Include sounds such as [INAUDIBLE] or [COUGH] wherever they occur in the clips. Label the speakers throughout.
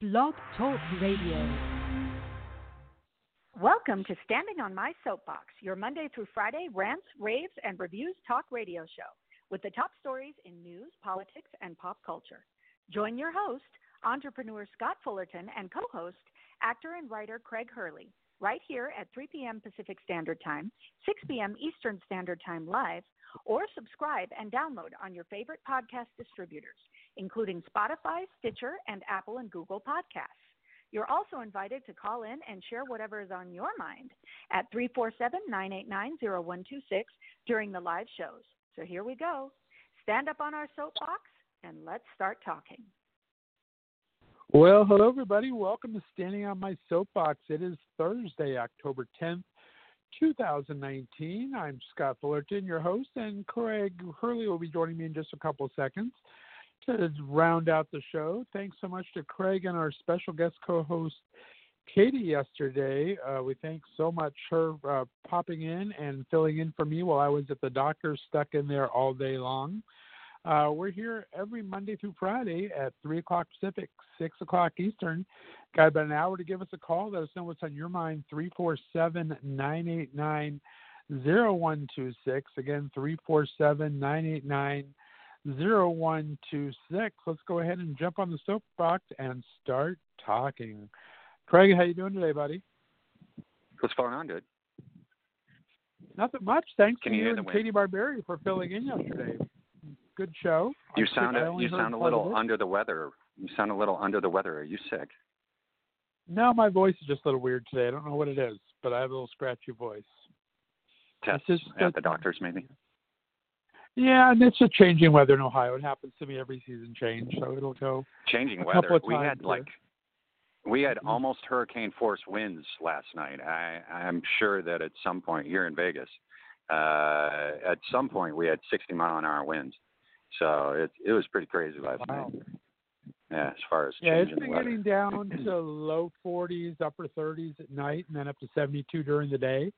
Speaker 1: Blog Talk Radio.
Speaker 2: Welcome to Standing on My Soapbox, your Monday through Friday rants, raves, and reviews talk radio show with the top stories in news, politics, and pop culture. Join your host, entrepreneur Scott Fullerton, and co host, actor and writer Craig Hurley, right here at 3 p.m. Pacific Standard Time, 6 p.m. Eastern Standard Time live, or subscribe and download on your favorite podcast distributors, including Spotify, Stitcher, and Apple and Google Podcasts. You're also invited to call in and share whatever is on your mind at 347 989 0126 during the live shows. So here we go. Stand up on our soapbox and let's start talking.
Speaker 3: Well, hello, everybody. Welcome to Standing on My Soapbox. It is Thursday, October 10th, 2019. I'm Scott Fullerton, your host, and Craig Hurley will be joining me in just a couple of seconds to round out the show. Thanks so much to Craig and our special guest co host, Katie, yesterday. Uh, we thank so much her uh, popping in and filling in for me while I was at the doctor, stuck in there all day long. Uh, we're here every Monday through Friday at 3 o'clock Pacific, 6 o'clock Eastern. Got about an hour to give us a call. Let us know what's on your mind. 347 989 0126. Again, 347 989 0126. Let's go ahead and jump on the soapbox and start talking. Craig, how you doing today, buddy?
Speaker 4: What's going on, dude?
Speaker 3: Nothing much. Thanks
Speaker 4: Can
Speaker 3: to
Speaker 4: you
Speaker 3: you and Katie Barberi for filling in yesterday. Good show.
Speaker 4: You
Speaker 3: I'm
Speaker 4: sound
Speaker 3: I
Speaker 4: a, you sound a little under the weather. You sound a little under the weather. Are you sick?
Speaker 3: No, my voice is just a little weird today. I don't know what it is, but I have a little scratchy voice.
Speaker 4: Tests
Speaker 3: just-
Speaker 4: at the doctor's, maybe.
Speaker 3: Yeah, and it's a changing weather in Ohio. It happens to me every season change, so it'll go.
Speaker 4: Changing weather. We had like we had
Speaker 3: Mhm.
Speaker 4: almost hurricane force winds last night. I I'm sure that at some point here in Vegas, uh, at some point we had 60 mile an hour winds. So it it was pretty crazy last
Speaker 3: Wow.
Speaker 4: night. Yeah, as far as
Speaker 3: Yeah, it's been getting down [CLEARS THROAT] to low 40s, upper 30s at night, and then up to 72 during the day.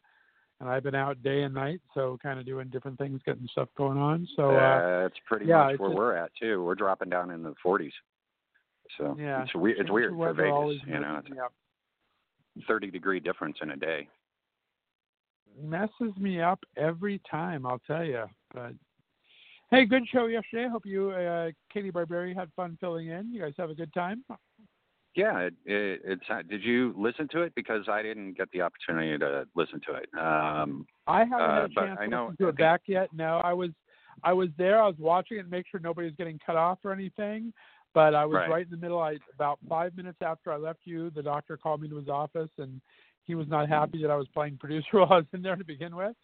Speaker 3: And I've been out day and night, so kind of doing different things, getting stuff going on. So uh,
Speaker 4: That's pretty
Speaker 3: yeah,
Speaker 4: much
Speaker 3: it's
Speaker 4: where
Speaker 3: just-
Speaker 4: we're at too. We're dropping down in the 40s. So
Speaker 3: yeah,
Speaker 4: it's weird. It's weird for Vegas. You know, it's a 30 degree difference in a day.
Speaker 3: messes me up every time. I'll tell you. But hey, good show yesterday. Hope you, uh, Katie Barberi, had fun filling in. You guys have a good time.
Speaker 4: Yeah, it, it, it's. uh, Did you listen to it? Because I didn't get the opportunity to listen to it. Um,
Speaker 3: I haven't
Speaker 4: Uh,
Speaker 3: had a
Speaker 4: but
Speaker 3: chance
Speaker 4: I
Speaker 3: to
Speaker 4: know-
Speaker 3: listen to it back yet. No, I was, I was there. I was watching it, to make sure nobody was getting cut off or anything. But I was
Speaker 4: Right.
Speaker 3: right, in the middle. I about five minutes after I left you, the doctor called me to his office, and he was not happy that I was playing producer [LAUGHS] while I was in there to begin with,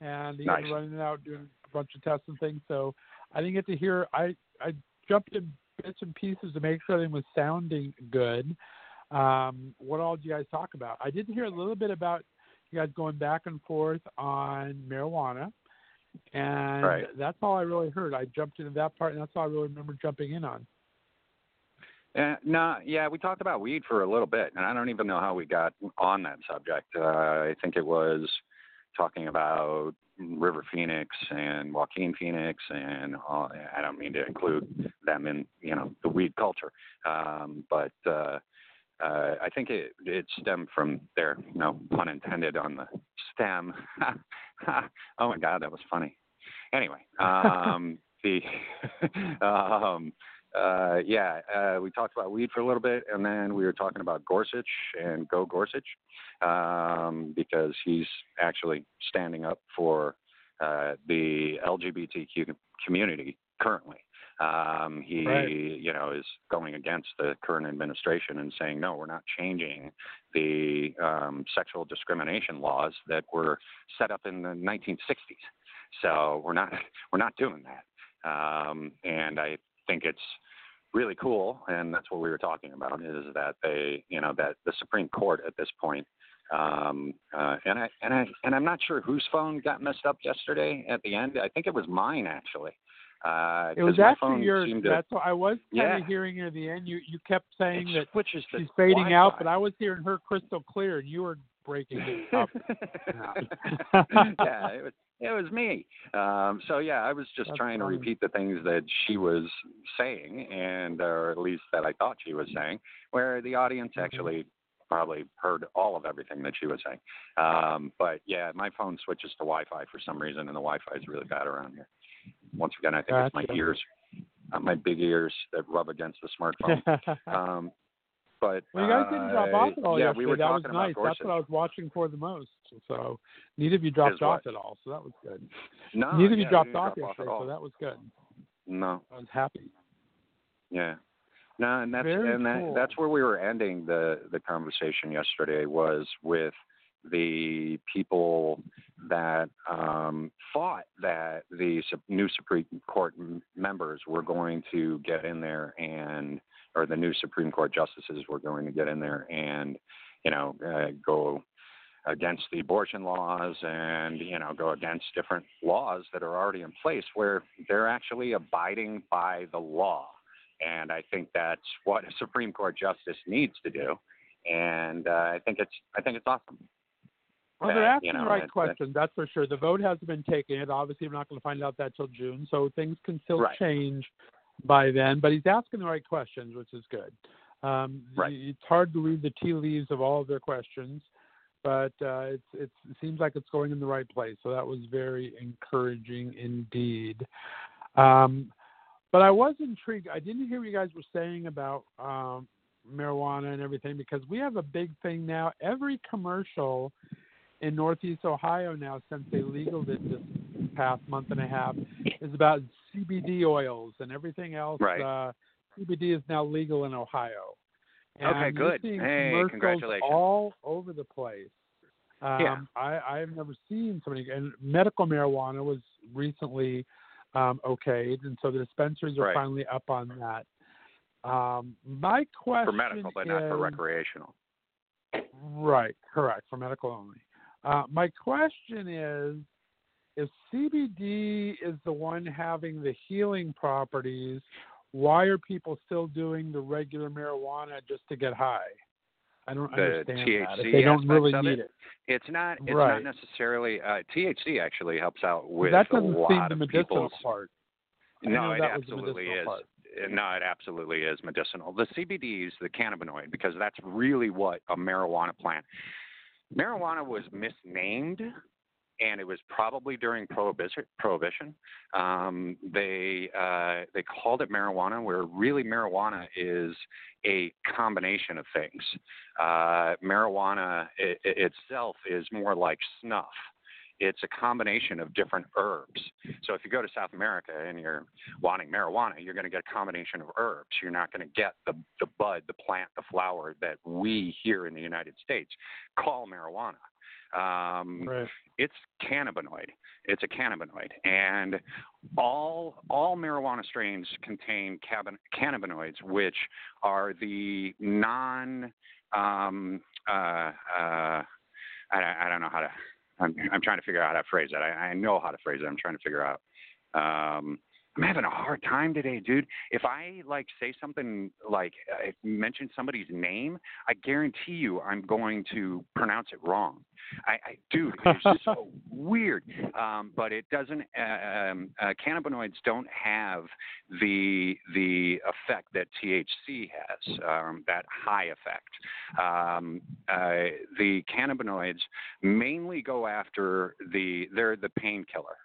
Speaker 3: and he
Speaker 4: Nice.
Speaker 3: was running out doing a bunch of tests and things. So I didn't get to hear. I I jumped in bits and pieces to make sure everything was sounding good. Um, what all did you guys talk about? I did hear a little bit about you guys going back and forth on marijuana, and
Speaker 4: Right.
Speaker 3: that's all I really heard. I jumped into that part, and that's all I really remember jumping in on.
Speaker 4: eh, no, yeah, we talked about weed for a little bit, and I don't even know how we got on that subject. Uh, I think it was talking about River Phoenix and Joaquin Phoenix, and all, I don't mean to include them in you know the weed culture, um, but. Uh, uh, I think it it stemmed from there, no pun intended on the stem. [LAUGHS] oh my God, that was funny. Anyway, [LAUGHS] um, the [LAUGHS] um, uh, yeah, uh, we talked about weed for a little bit, and then we were talking about Gorsuch and Go Gorsuch um, because he's actually standing up for uh, the LGBTQ community currently. Um, he,
Speaker 3: Right.
Speaker 4: you know, is going against the current administration and saying, no, we're not changing the um, sexual discrimination laws that were set up in the 1960s. So we're not [LAUGHS] we're not doing that. Um, and I think it's really cool, and that's what we were talking about is that they, you know, that the Supreme Court at this point. Um, uh, and I and I and I'm not sure whose phone got messed up yesterday at the end. I think it was mine actually. Uh,
Speaker 3: It was actually
Speaker 4: phone
Speaker 3: yours.
Speaker 4: to-
Speaker 3: That's what I was kind
Speaker 4: Yeah.
Speaker 3: of hearing near the end. You you kept saying
Speaker 4: it
Speaker 3: that she's fading
Speaker 4: Wi-Fi.
Speaker 3: out, but I was hearing her crystal clear, and you were breaking it up. [LAUGHS]
Speaker 4: yeah, it was it was me. Um, so yeah, I was just
Speaker 3: That's
Speaker 4: trying
Speaker 3: funny.
Speaker 4: to repeat the things that she was saying, and or at least that I thought she was saying, where the audience
Speaker 3: Mhm.
Speaker 4: actually probably heard all of everything that she was saying. Um, but yeah, my phone switches to Wi-Fi for some reason, and the Wi-Fi is really bad around here. Once again, I think it's my ears, uh, my big ears that rub against the smartphone. [LAUGHS] um, but
Speaker 3: well, you guys didn't drop
Speaker 4: uh,
Speaker 3: off at all
Speaker 4: yeah,
Speaker 3: yesterday.
Speaker 4: we were
Speaker 3: that was nice. That's what I was watching for the most. So neither of you dropped off at all. So that was good.
Speaker 4: No,
Speaker 3: neither of you dropped off
Speaker 4: drop
Speaker 3: yesterday,
Speaker 4: at all.
Speaker 3: so that was good.
Speaker 4: No,
Speaker 3: I was happy.
Speaker 4: Yeah. No, and that's
Speaker 3: Very
Speaker 4: and that,
Speaker 3: cool.
Speaker 4: that's where we were ending the the conversation yesterday was with the people that um, thought that the new Supreme Court members were going to get in there and or the new Supreme Court justices were going to get in there and you know uh, go against the abortion laws and you know go against different laws that are already in place where they're actually abiding by the law and I think that's what a Supreme Court justice needs to do and uh, I think it's I think it's awesome
Speaker 3: Well, they're asking
Speaker 4: you know,
Speaker 3: the right questions, that's for sure. The vote hasn't been taken yet. Obviously, we're not going to find out that till June, so things can still
Speaker 4: Right.
Speaker 3: change by then. But he's asking the right questions, which is good. Um,
Speaker 4: Right.
Speaker 3: It's hard to read the tea leaves of all of their questions, but uh, it's, it's, it seems like it's going in the right place. So that was very encouraging indeed. Um, but I was intrigued. I didn't hear what you guys were saying about um, marijuana and everything because we have a big thing now. Every commercial in Northeast Ohio now, since they legaled it this past month and a half, is about CBD oils and everything else.
Speaker 4: Right.
Speaker 3: Uh, CBD is now legal in Ohio. And
Speaker 4: Okay, good. Hey, congratulations.
Speaker 3: all over the place. Um,
Speaker 4: Yeah.
Speaker 3: I, I've never seen so many. And medical marijuana was recently um, okayed, and so the dispensaries are
Speaker 4: Right.
Speaker 3: finally up on that. Um, my question
Speaker 4: for medical but not for recreational
Speaker 3: Right, correct, for medical only. Uh, my question is if CBD is the one having the healing properties, why are people still doing the regular marijuana just to get high? I don't
Speaker 4: The
Speaker 3: understand that. If they don't really need
Speaker 4: it?
Speaker 3: it.
Speaker 4: it's not it's
Speaker 3: Right.
Speaker 4: not necessarily uh, THC actually helps out with
Speaker 3: that
Speaker 4: a
Speaker 3: doesn't
Speaker 4: lot
Speaker 3: seem the medicinal part. I
Speaker 4: No, it
Speaker 3: that
Speaker 4: absolutely is.
Speaker 3: part.
Speaker 4: No, it absolutely is medicinal. The CBD is the cannabinoid because that's really what a marijuana plant. Marijuana was misnamed, and it was probably during prohibition. Um, they uh, they called it marijuana, where really marijuana is a combination of things. Uh, marijuana i i itself is more like snuff. It's a combination of different herbs. So if you go to South America and you're wanting marijuana, you're going to get a combination of herbs. You're not going to get the the bud, the plant, the flower that we here in the United States call marijuana. Um,
Speaker 3: Right.
Speaker 4: it's cannabinoid. It's a cannabinoid, and all all marijuana strains contain cabin, cannabinoids, which are the non. Um, uh, uh, I, I don't know how to. I'm, I'm trying to figure out how to phrase it. I, I know how to phrase it. I'm trying to figure out. Um, I'm having a hard time today, dude. If I like say something like uh, mention somebody's name, I guarantee you I'm going to pronounce it wrong. I, I dude, it's so [LAUGHS] weird. Um, but it doesn't. Uh, um, uh, cannabinoids don't have the the effect that THC has. Um, that high effect. Um, uh, the cannabinoids mainly go after the they're the painkiller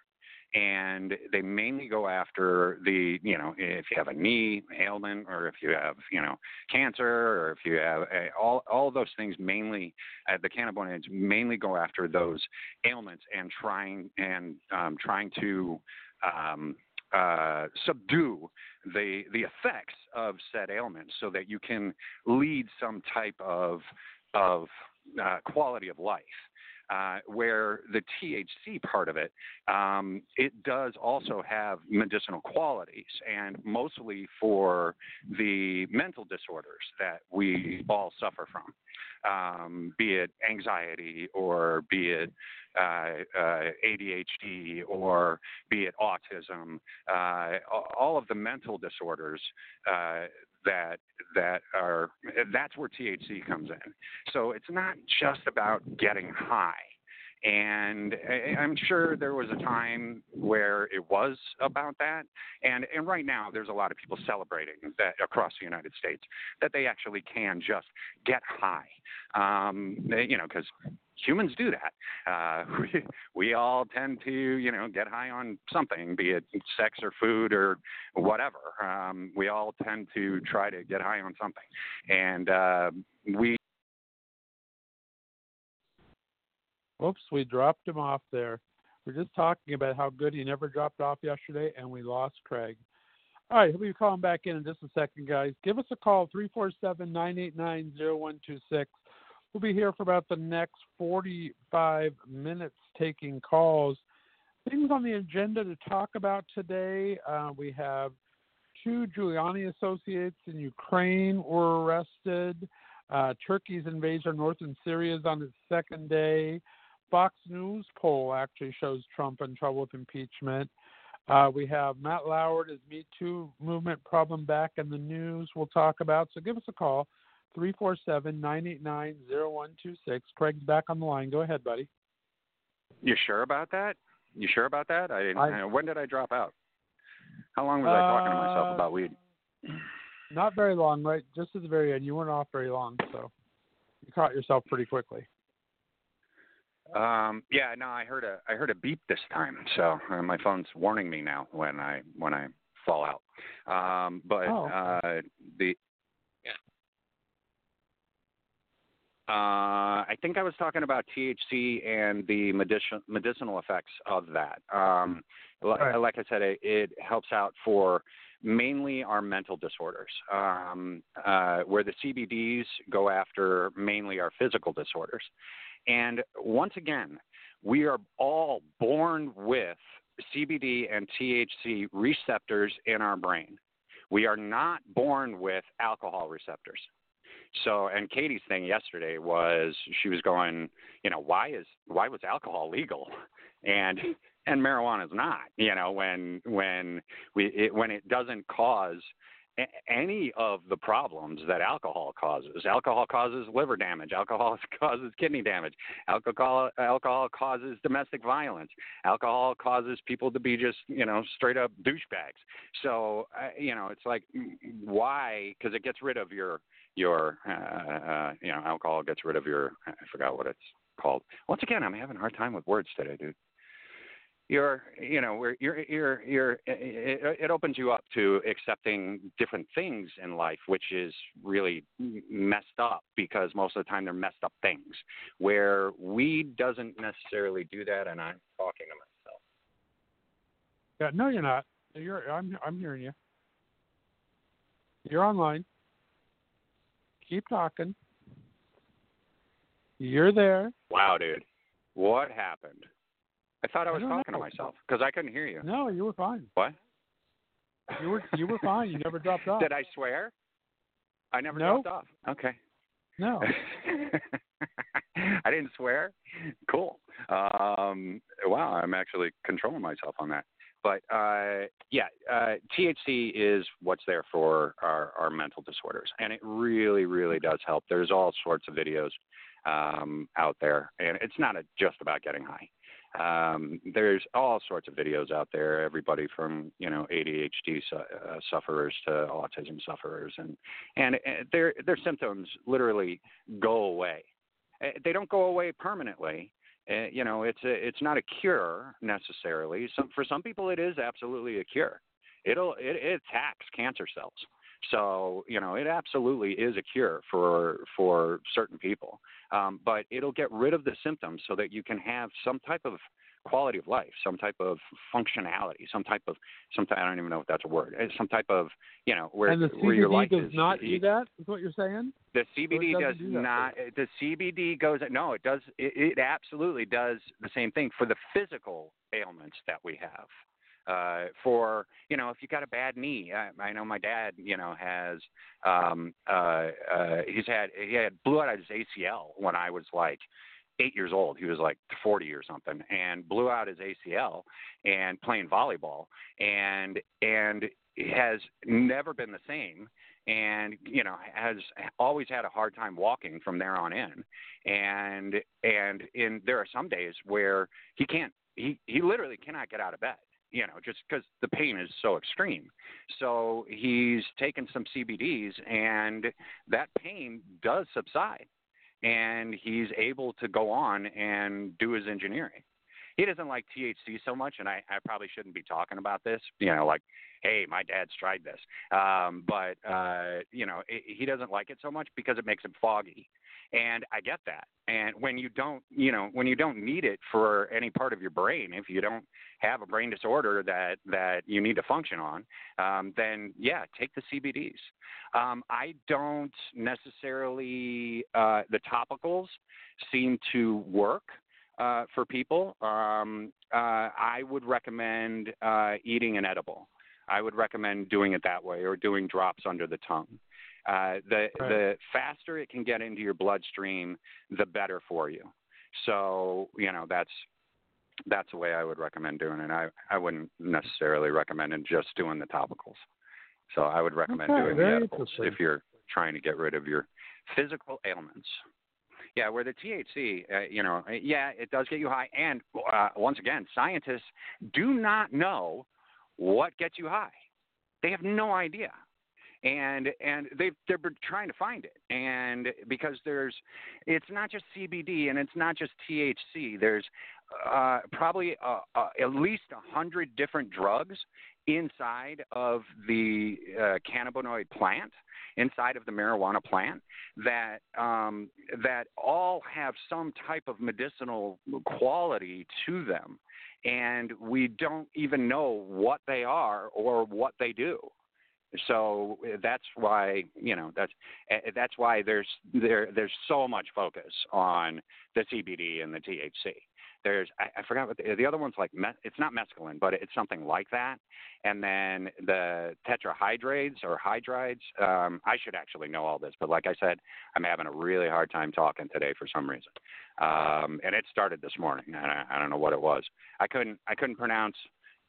Speaker 4: and they mainly go after the you know if you have a knee ailment or if you have you know cancer or if you have uh, all all those things mainly uh, the cannabinoids mainly go after those ailments and trying and um, trying to um, uh, subdue the the effects of said ailments so that you can lead some type of of uh, quality of life. Uh, where the THC part of it, um, it does also have medicinal qualities, and mostly for the mental disorders that we all suffer from, um, be it anxiety or be it uh, uh, ADHD or be it autism, uh, all of the mental disorders uh, that that are that's where THC comes in. So it's not just about getting high. And I'm sure there was a time where it was about that. And and right now there's a lot of people celebrating that across the United States that they actually can just get high. Um, you know, because humans do that. Uh, [LAUGHS] we we all tend to you know get high on something, be it sex or food or whatever. Um, we all tend to try to get high on something, and uh, we.
Speaker 3: Oops, we dropped him off there. We're just talking about how good he never dropped off yesterday, and we lost Craig. All right, he'll be calling back in in just a second, guys. Give us a call, 347 989 0126. We'll be here for about the next 45 minutes taking calls. Things on the agenda to talk about today uh, we have two Giuliani associates in Ukraine were arrested. Uh, Turkey's invasion of northern Syria is on its second day. Fox News poll actually shows Trump in trouble with impeachment. Uh, we have Matt Lauer, his Me Too movement problem back in the news. We'll talk about. So give us a call, 347 989 0126. Craig's back on the line. Go ahead, buddy.
Speaker 4: You sure about that? You sure about that? I,
Speaker 3: I
Speaker 4: uh, when did I drop out? How long was I talking to myself
Speaker 3: Uh,
Speaker 4: about weed?
Speaker 3: Not very long, right? Just at the very end. You weren't off very long, so you caught yourself pretty quickly.
Speaker 4: Um, yeah, no, I heard a I heard a beep this time, so uh, my phone's warning me now when I when I fall out. Um, but
Speaker 3: Oh.
Speaker 4: uh, the Uh, I think I was talking about THC and the medicinal medicinal effects of that. Um,
Speaker 3: Right.
Speaker 4: Like I said, it, it helps out for mainly our mental disorders, um, uh, where the CBDs go after mainly our physical disorders. And once again, we are all born with CBD and THC receptors in our brain. We are not born with alcohol receptors. So, and Katie's thing yesterday was she was going, you know, why is why was alcohol legal, and and marijuana is not, you know, when when we it, when it doesn't cause any of the problems that alcohol causes. Alcohol causes liver damage. Alcohol [LAUGHS] causes kidney damage. Alcohol alcohol causes domestic violence. Alcohol causes people to be just you know straight up douchebags. So uh, you know it's like why? Because it gets rid of your your uh, uh, you know alcohol gets rid of your I forgot what it's called. Once again, I'm having a hard time with words today, dude. You're you know where you're you're you're it, it opens you up to accepting different things in life, which is really messed up because most of the time they're messed up things. Where weed doesn't necessarily do that, and I'm talking to myself.
Speaker 3: Yeah, no, you're not. You're. I'm. I'm hearing you. You're online. Keep talking. You're there.
Speaker 4: Wow, dude, what happened? I thought I
Speaker 3: I
Speaker 4: was
Speaker 3: don't
Speaker 4: talking
Speaker 3: know.
Speaker 4: to myself because I couldn't hear you.
Speaker 3: No, you were fine.
Speaker 4: What?
Speaker 3: You were. You were fine. You never dropped off.
Speaker 4: Did I swear? I never
Speaker 3: No.
Speaker 4: dropped off. Okay.
Speaker 3: No. [LAUGHS]
Speaker 4: I didn't swear. Cool. Um, wow, I'm actually controlling myself on that. But uh, yeah, uh, THC is what's there for our, our mental disorders, and it really, really does help. There's all sorts of videos um, out there, and it's not a, just about getting high. Um, there's all sorts of videos out there. Everybody from you know ADHD su- uh, sufferers to autism sufferers, and and uh, their their symptoms literally go away. Uh, They don't go away permanently. Uh, you know, it's a, it's not a cure necessarily. Some for some people, it is absolutely a cure. It'll it, it attacks cancer cells. So you know, it absolutely is a cure for for certain people. Um, but it'll get rid of the symptoms so that you can have some type of quality of life, some type of functionality, some type of some type, I don't even know if that's a word. uh, Some type of you know where
Speaker 3: and the
Speaker 4: where your
Speaker 3: CBD
Speaker 4: life
Speaker 3: does
Speaker 4: is
Speaker 3: not do that. Is what you're saying?
Speaker 4: the CBD
Speaker 3: doesn't do
Speaker 4: not. The CBD goes. No, it does. It, it absolutely does the same thing for the physical ailments that we have. Uh, for you know, if you got a bad knee, I, I know my dad. You know, has um, uh, uh, he's had he had blew out his ACL when I was like eight years old. He was like 40 or something, and blew out his ACL and playing volleyball, and and has never been the same and you know has always had a hard time walking from there on in. And and in there are some days where he can't he he literally cannot get out of bed you know just because the pain is so extreme. So he's taken some cbds and that pain does subside and he's able to go on and do his engineering he doesn't like THC so much, and I, I probably shouldn't be talking about this. You know, like, hey, my dad's tried this, um, but uh, you know, it, he doesn't like it so much because it makes him foggy, and I get that. And when you don't, you know, when you don't need it for any part of your brain, if you don't have a brain disorder that that you need to function on, um, then yeah, take the CBDs. Um, I don't necessarily uh, the topicals seem to work uh, for people, um, uh, I would recommend uh, eating an edible. I would recommend doing it that way or doing drops under the tongue. Uh, the right. the faster it can get into your bloodstream, the better for you. So you know that's that's the way I would recommend doing it. I I wouldn't necessarily recommend just doing the topicals. So I would recommend
Speaker 3: okay,
Speaker 4: doing the edibles if you're trying to get rid of your physical ailments. Yeah, where the THC, uh, you know, uh, yeah, it does get you high. And uh, once again, scientists do not know what gets you high. They have no idea. And and they've they're trying to find it, and because there's, it's not just CBD and it's not just THC. There's uh, probably uh, uh, at least a hundred different drugs inside of the uh, cannabinoid plant inside of the marijuana plant that um, that all have some type of medicinal quality to them, and we don't even know what they are or what they do. So that's why you know that's eh, that's why there's there there's so much focus on the CBD and the THC. There's I, I forgot what the, the other one's like. It's not mescaline, but it's something like that. And then the tetrahydrates or hydrides. Um, I should actually know all this, but like I said, I'm having a really hard time talking today for some reason. Um, and it started this morning. I, I don't know what it was. I couldn't I couldn't pronounce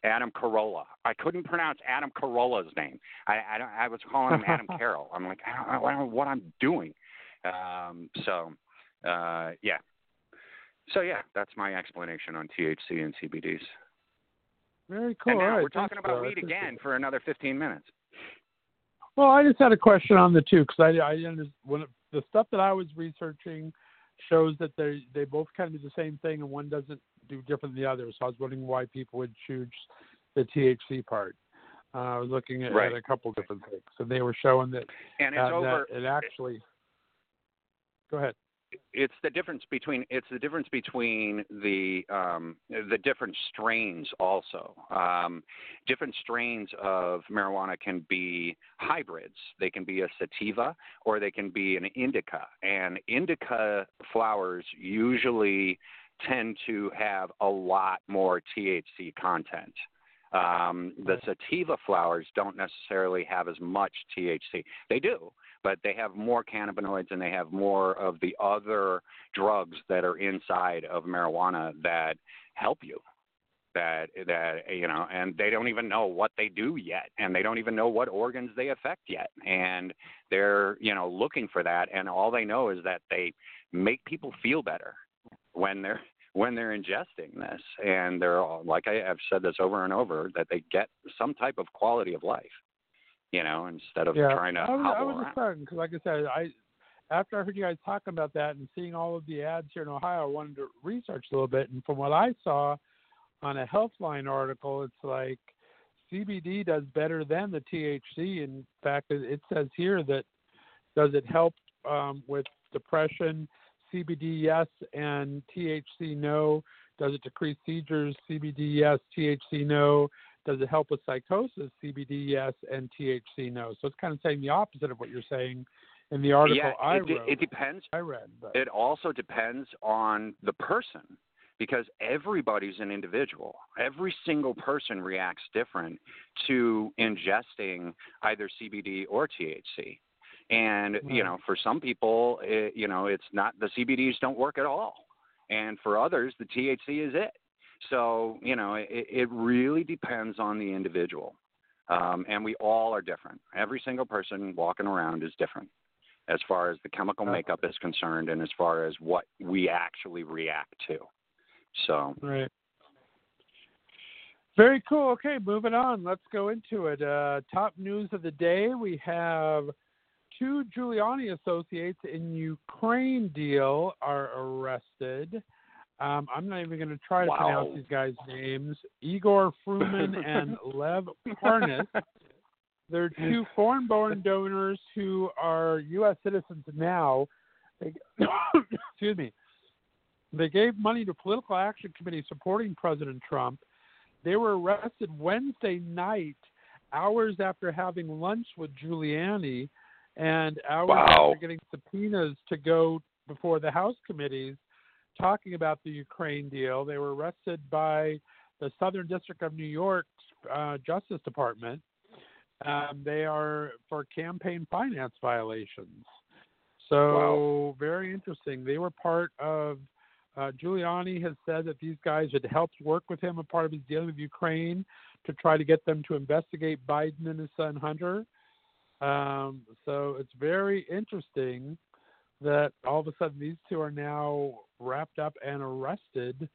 Speaker 4: Adam Carolla. I couldn't pronounce Adam Carolla's name. I I, I was calling him Adam [LAUGHS] Carroll. I'm like I don't, I don't know what I'm doing. Um, so uh, yeah, so yeah, that's my explanation on THC and CBDs.
Speaker 3: Very cool.
Speaker 4: And now
Speaker 3: right,
Speaker 4: we're talking about weed again for another 15 minutes.
Speaker 3: Well, I just had a question on the two because I, I when the stuff that I was researching shows that they they both kind of do the same thing and one doesn't do different than the others. So I was wondering why people would choose the THC part. Uh, I was looking at,
Speaker 4: right.
Speaker 3: at, a couple different things, and they were showing that
Speaker 4: and it's
Speaker 3: uh,
Speaker 4: over.
Speaker 3: it actually. Go ahead
Speaker 4: it's the difference between it's the difference between the um, the different strains also. Um, different strains of marijuana can be hybrids. They can be a sativa or they can be an indica. And indica flowers usually tend to have a lot more THC content. Um, the sativa flowers don't necessarily have as much THC. They do, but they have more cannabinoids and they have more of the other drugs that are inside of marijuana that help you that that you know and they don't even know what they do yet and they don't even know what organs they affect yet and they're you know looking for that and all they know is that they make people feel better when they're when they're ingesting this and they're all, like I, have said this over and over that they get some type of quality of life you know, instead of
Speaker 3: yeah.
Speaker 4: trying to
Speaker 3: I was, I was
Speaker 4: around.
Speaker 3: because, like I said, I after I heard you guys talking about that and seeing all of the ads here in Ohio, I wanted to research a little bit. And from what I saw on a Healthline article, it's like CBD does better than the THC. In fact, it says here that does it help um, with depression? CBD yes, and THC no. Does it decrease seizures? CBD yes, THC no. Does it help with psychosis? CBD, yes, and THC, no. So it's kind of saying the opposite of what you're saying in the article
Speaker 4: yeah,
Speaker 3: I
Speaker 4: it,
Speaker 3: wrote.
Speaker 4: It depends.
Speaker 3: I read. But.
Speaker 4: It also depends on the person because everybody's an individual. Every single person reacts different to ingesting either CBD or THC. And you know, for some people, it, you know, it's not the CBDs don't work at all, and for others, the THC is it. So you know, it, it really depends on the individual. Um, and we all are different. Every single person walking around is different as far as the chemical makeup is concerned and as far as what we actually react to. So,
Speaker 3: right. Very cool. Okay, moving on. Let's go into it. Uh, top news of the day we have two Giuliani associates in Ukraine deal are arrested. Um, I'm not even going to try to
Speaker 4: Wow.
Speaker 3: pronounce these guys' names. Igor Fruman [LAUGHS] and Lev Parnas. They're two [LAUGHS] foreign-born donors who are U.S. citizens now. They, [COUGHS] excuse me. They gave money to political action committee supporting President Trump. They were arrested Wednesday night, hours after having lunch with Giuliani, and hours
Speaker 4: Wow.
Speaker 3: after getting subpoenas to go before the House committees talking about the Ukraine deal. They were arrested by the Southern District of New York's uh, Justice Department. Um, they are for campaign finance violations. So very interesting. They were part of. Uh, Giuliani has said that these guys had helped work with him, a part of his deal with Ukraine, to try to get them to investigate Biden and his son Hunter. Um, so it's very interesting that all of a sudden these two are now wrapped up and arrested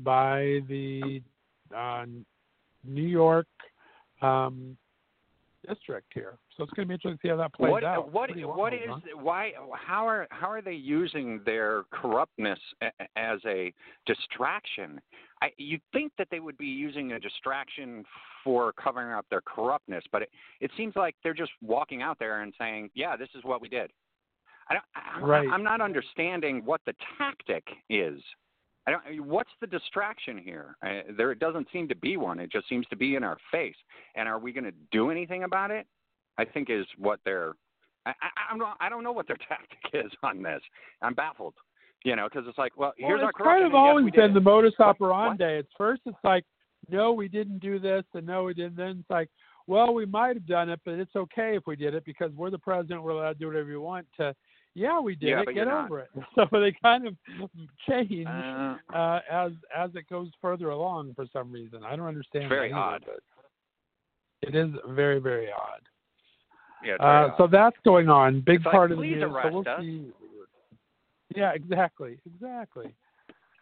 Speaker 3: by the uh, New York um, district here. So it's going to be interesting to see how that plays
Speaker 4: what
Speaker 3: out.
Speaker 4: what what
Speaker 3: wild,
Speaker 4: is
Speaker 3: huh?
Speaker 4: why how are how are they using their corruptness as a distraction? I you'd think that they would be using a distraction for covering up their corruptness, but it it seems like they're just walking out there and saying, "Yeah, this is what we did." I don't, I'm,
Speaker 3: Right.
Speaker 4: I'm not understanding what the tactic is. I don't. What's the distraction here? Uh, there doesn't seem to be one. It just seems to be in our face. And are we going to do anything about it? I think is what they're. I, I, I'm not, I don't know what their [LAUGHS] tactic is on this. I'm baffled. You know, because it's like, well,
Speaker 3: Well,
Speaker 4: here's our
Speaker 3: it's
Speaker 4: corruption.
Speaker 3: kind of
Speaker 4: and yes,
Speaker 3: always
Speaker 4: did
Speaker 3: been the modus
Speaker 4: What-
Speaker 3: operandi. At first, it's like, no, we didn't do this, and no, we didn't. Then it's like, well, we might have done it, but it's okay if we did it because we're the president. We're allowed to do whatever we want. To, yeah, we did
Speaker 4: Yeah,
Speaker 3: it. Get over it. [LAUGHS] So they kind of change
Speaker 4: Uh,
Speaker 3: uh, as as it goes further along for some reason. I don't understand.
Speaker 4: Very odd.
Speaker 3: It is very very odd.
Speaker 4: yeah, it's
Speaker 3: Uh, so that's going on. Big
Speaker 4: It's like,
Speaker 3: part of the news. so we'll
Speaker 4: us.
Speaker 3: see. Yeah, exactly, exactly.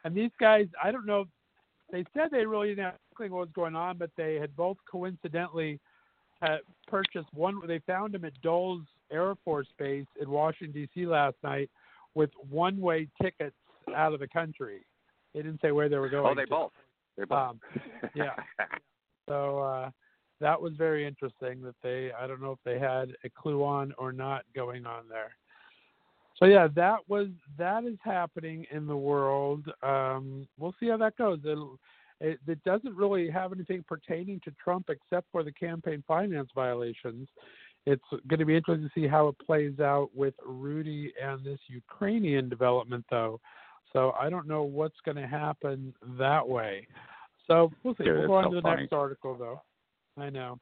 Speaker 3: And these guys, I don't know. They said they really didn't have a what was going on, but they had both coincidentally had purchased one. They found him at Dulles Air Force Base in Washington D.C. last night with one-way tickets out of the country. They didn't say where they were going.
Speaker 4: oh, they
Speaker 3: to.
Speaker 4: both. They both.
Speaker 3: Um, yeah. [LAUGHS] So uh, that was very interesting that they I don't know if they had a clue on or not going on there. So yeah, that was that is happening in the world. Um, we'll see how that goes. It'll, it, it doesn't really have anything pertaining to Trump except for the campaign finance violations. It's going to be interesting to see how it plays out with Rudy and this Ukrainian development, though. So I don't know what's going to happen that way. So we'll see.
Speaker 4: Dude,
Speaker 3: we'll go on
Speaker 4: so
Speaker 3: to the
Speaker 4: funny.
Speaker 3: next article, though. I know.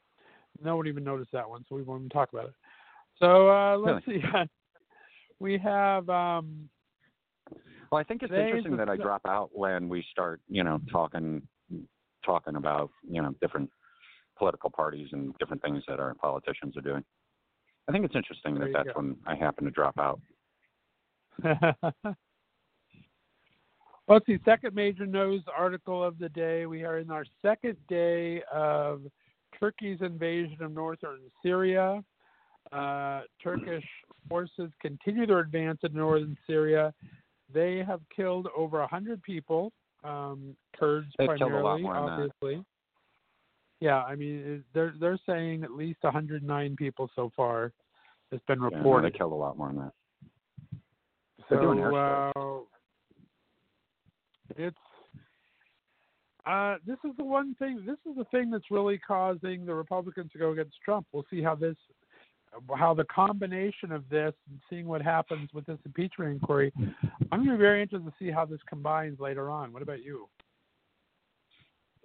Speaker 3: No one even noticed that one, so we won't even talk about it. So uh, let's see. [LAUGHS] we have um,
Speaker 4: Well, I think it's interesting that I drop out when we start, you know, talking talking about, you know, different political parties and different things that our politicians are doing. I think it's interesting
Speaker 3: There
Speaker 4: that that's
Speaker 3: go.
Speaker 4: when I happen to drop out. [LAUGHS]
Speaker 3: Let's see, second major news article of the day. We are in our second day of Turkey's invasion of northern Syria. Uh, Turkish forces continue their advance in northern Syria. They have killed over 100 people, um, Kurds
Speaker 4: They've killed a lot
Speaker 3: primarily,
Speaker 4: more than that.
Speaker 3: obviously. Yeah, I mean, they're they're saying at least 109 people so far. It's been reported.
Speaker 4: Yeah, they killed a lot more than that.
Speaker 3: So
Speaker 4: doing
Speaker 3: uh, it's uh, this is the one thing. This is the thing that's really causing the Republicans to go against Trump. We'll see how this, how the combination of this and seeing what happens with this impeachment inquiry. I'm going to be very interested to see how this combines later on. What about you?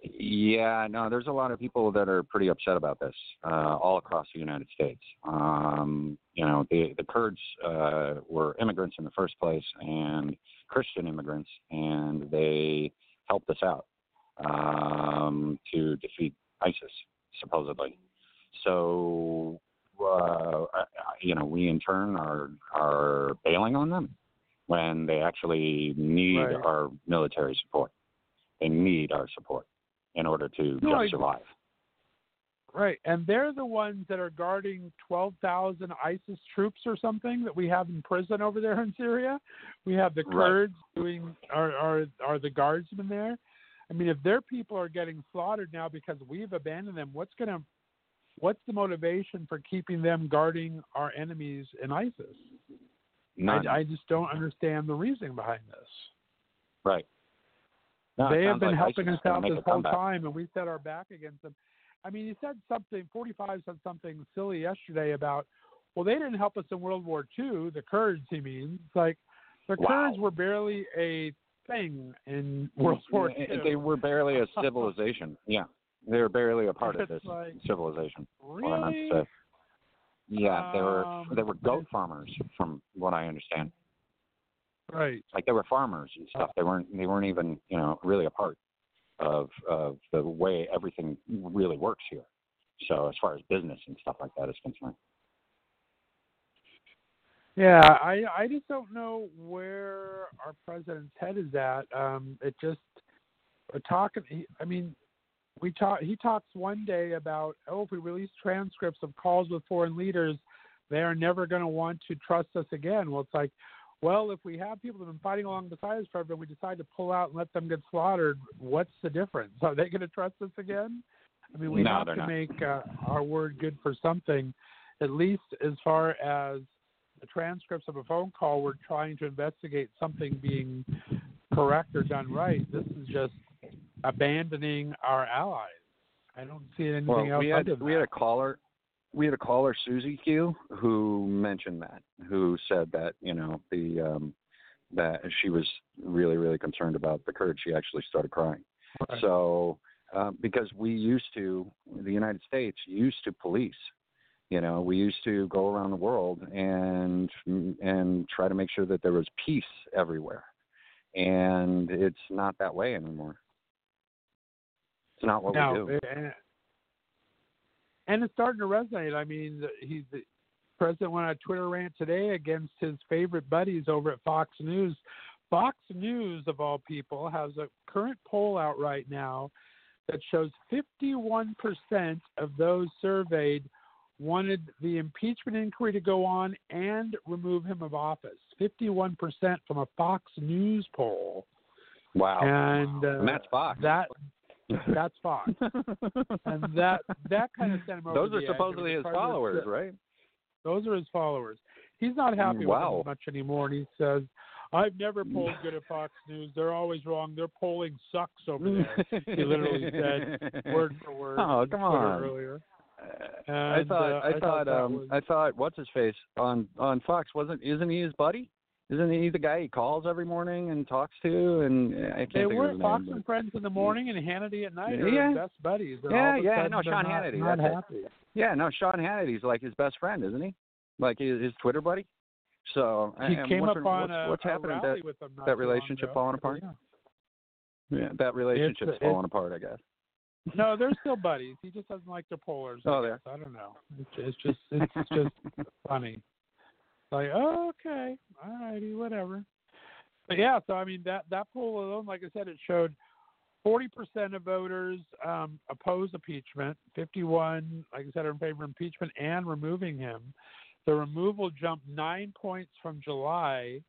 Speaker 4: Yeah, no, there's a lot of people that are pretty upset about this, uh, all across the United States. Um, you know, the the Kurds uh, were immigrants in the first place and Christian immigrants, and they helped us out um, to defeat ISIS, supposedly. so uh, you know, we in turn are are bailing on them when they actually need
Speaker 3: Right.
Speaker 4: our military support. They need our support in order to
Speaker 3: No,
Speaker 4: just survive.
Speaker 3: Right, and they're the ones that are guarding twelve thousand ISIS troops or something that we have in prison over there in Syria. We have the
Speaker 4: Right.
Speaker 3: Kurds doing are are are the guardsmen there. I mean, if their people are getting slaughtered now because we've abandoned them, what's gonna what's the motivation for keeping them guarding our enemies in ISIS?
Speaker 4: None.
Speaker 3: I, I just don't understand the reasoning behind this.
Speaker 4: right. No,
Speaker 3: they have been
Speaker 4: like
Speaker 3: helping
Speaker 4: ISIS
Speaker 3: us out this whole
Speaker 4: comeback.
Speaker 3: time, and we set our back against them. I mean, he said something. Forty-five said something silly yesterday about, well, they didn't help us in World War II. The Kurds, he means. Like the
Speaker 4: Wow.
Speaker 3: Kurds were barely a thing in World War II. [LAUGHS]
Speaker 4: They were barely a [LAUGHS] civilization. yeah, they were barely a part of this
Speaker 3: like,
Speaker 4: civilization.
Speaker 3: really?
Speaker 4: What I meant to say. Yeah, they were
Speaker 3: Um,
Speaker 4: they were goat farmers, from what I understand.
Speaker 3: Right.
Speaker 4: Like they were farmers and stuff. They weren't they weren't even you know really a part of of the way everything really works here. So as far as business and stuff like that is concerned.
Speaker 3: Yeah, I I just don't know where our president's head is at. Um, it just talking. I mean, we talk. He talks one day about oh, if we release transcripts of calls with foreign leaders, they are never going to want to trust us again. Well, it's like, well, if we have people that have been fighting along beside us forever, and we decide to pull out and let them get slaughtered, what's the difference? Are they going to trust us again? I mean, we
Speaker 4: No,
Speaker 3: have to
Speaker 4: not.
Speaker 3: make uh, our word good for something, at least as far as the transcripts of a phone call we're trying to investigate something being correct or done right. This is just abandoning our allies. I don't see anything
Speaker 4: Well,
Speaker 3: else
Speaker 4: we had we had a caller, we had a caller Susie Q who mentioned that, who said that you know the um, that she was really really concerned about the Kurds. She actually started crying.
Speaker 3: Right.
Speaker 4: So uh, because we used to, the United States used to police. You know, we used to go around the world and and try to make sure that there was peace everywhere, and it's not that way anymore. It's not what
Speaker 3: now,
Speaker 4: we do.
Speaker 3: and, and it's starting to resonate. I mean, he's the president went on a Twitter rant today against his favorite buddies over at Fox News. Fox News, of all people, has a current poll out right now that shows 51% of those surveyed wanted the impeachment inquiry to go on and remove him of office. 51% from a Fox News poll.
Speaker 4: Wow.
Speaker 3: And, uh,
Speaker 4: and that's Fox.
Speaker 3: That [LAUGHS] that's Fox. and that that kind of sent him over
Speaker 4: Those are supposedly his followers, right?
Speaker 3: Those are his followers. He's not happy
Speaker 4: Wow.
Speaker 3: with them much anymore, and he says, "I've never [LAUGHS] polled good at Fox News. They're always wrong. Their polling sucks over there." [LAUGHS] He literally said word for word.
Speaker 4: Oh, come on.
Speaker 3: Earlier.
Speaker 4: I thought
Speaker 3: uh,
Speaker 4: I,
Speaker 3: I
Speaker 4: thought
Speaker 3: thought
Speaker 4: um
Speaker 3: was-
Speaker 4: I thought what's his face on on Fox wasn't isn't he his buddy? Isn't he the guy he calls every morning and talks to? And I can't
Speaker 3: They
Speaker 4: think
Speaker 3: were
Speaker 4: of his
Speaker 3: Fox
Speaker 4: name.
Speaker 3: and Friends in the morning and Hannity at night
Speaker 4: Yeah.
Speaker 3: his best buddies. And
Speaker 4: Yeah, yeah, no, Sean
Speaker 3: not,
Speaker 4: Hannity,
Speaker 3: Not
Speaker 4: it.
Speaker 3: happy.
Speaker 4: Yeah, no, Sean Hannity's like his best friend, isn't he? Like his, his Twitter buddy. So
Speaker 3: He
Speaker 4: and
Speaker 3: came
Speaker 4: what's,
Speaker 3: up on
Speaker 4: what's,
Speaker 3: a,
Speaker 4: what's happening? That
Speaker 3: with them
Speaker 4: that relationship
Speaker 3: ago.
Speaker 4: falling apart?
Speaker 3: Yeah.
Speaker 4: yeah, that relationship's
Speaker 3: it's-
Speaker 4: falling apart, I guess.
Speaker 3: No, they're still buddies. He just doesn't like the pollers. [LAUGHS] I
Speaker 4: Oh,
Speaker 3: guess. I don't know. It's, it's just it's just [LAUGHS] funny. Like, oh, okay, all righty, whatever. But yeah, so I mean that that poll alone, like I said, it showed forty percent of voters um, oppose impeachment, fifty-one, like I said, are in favor of impeachment and removing him. The removal jumped nine points from July,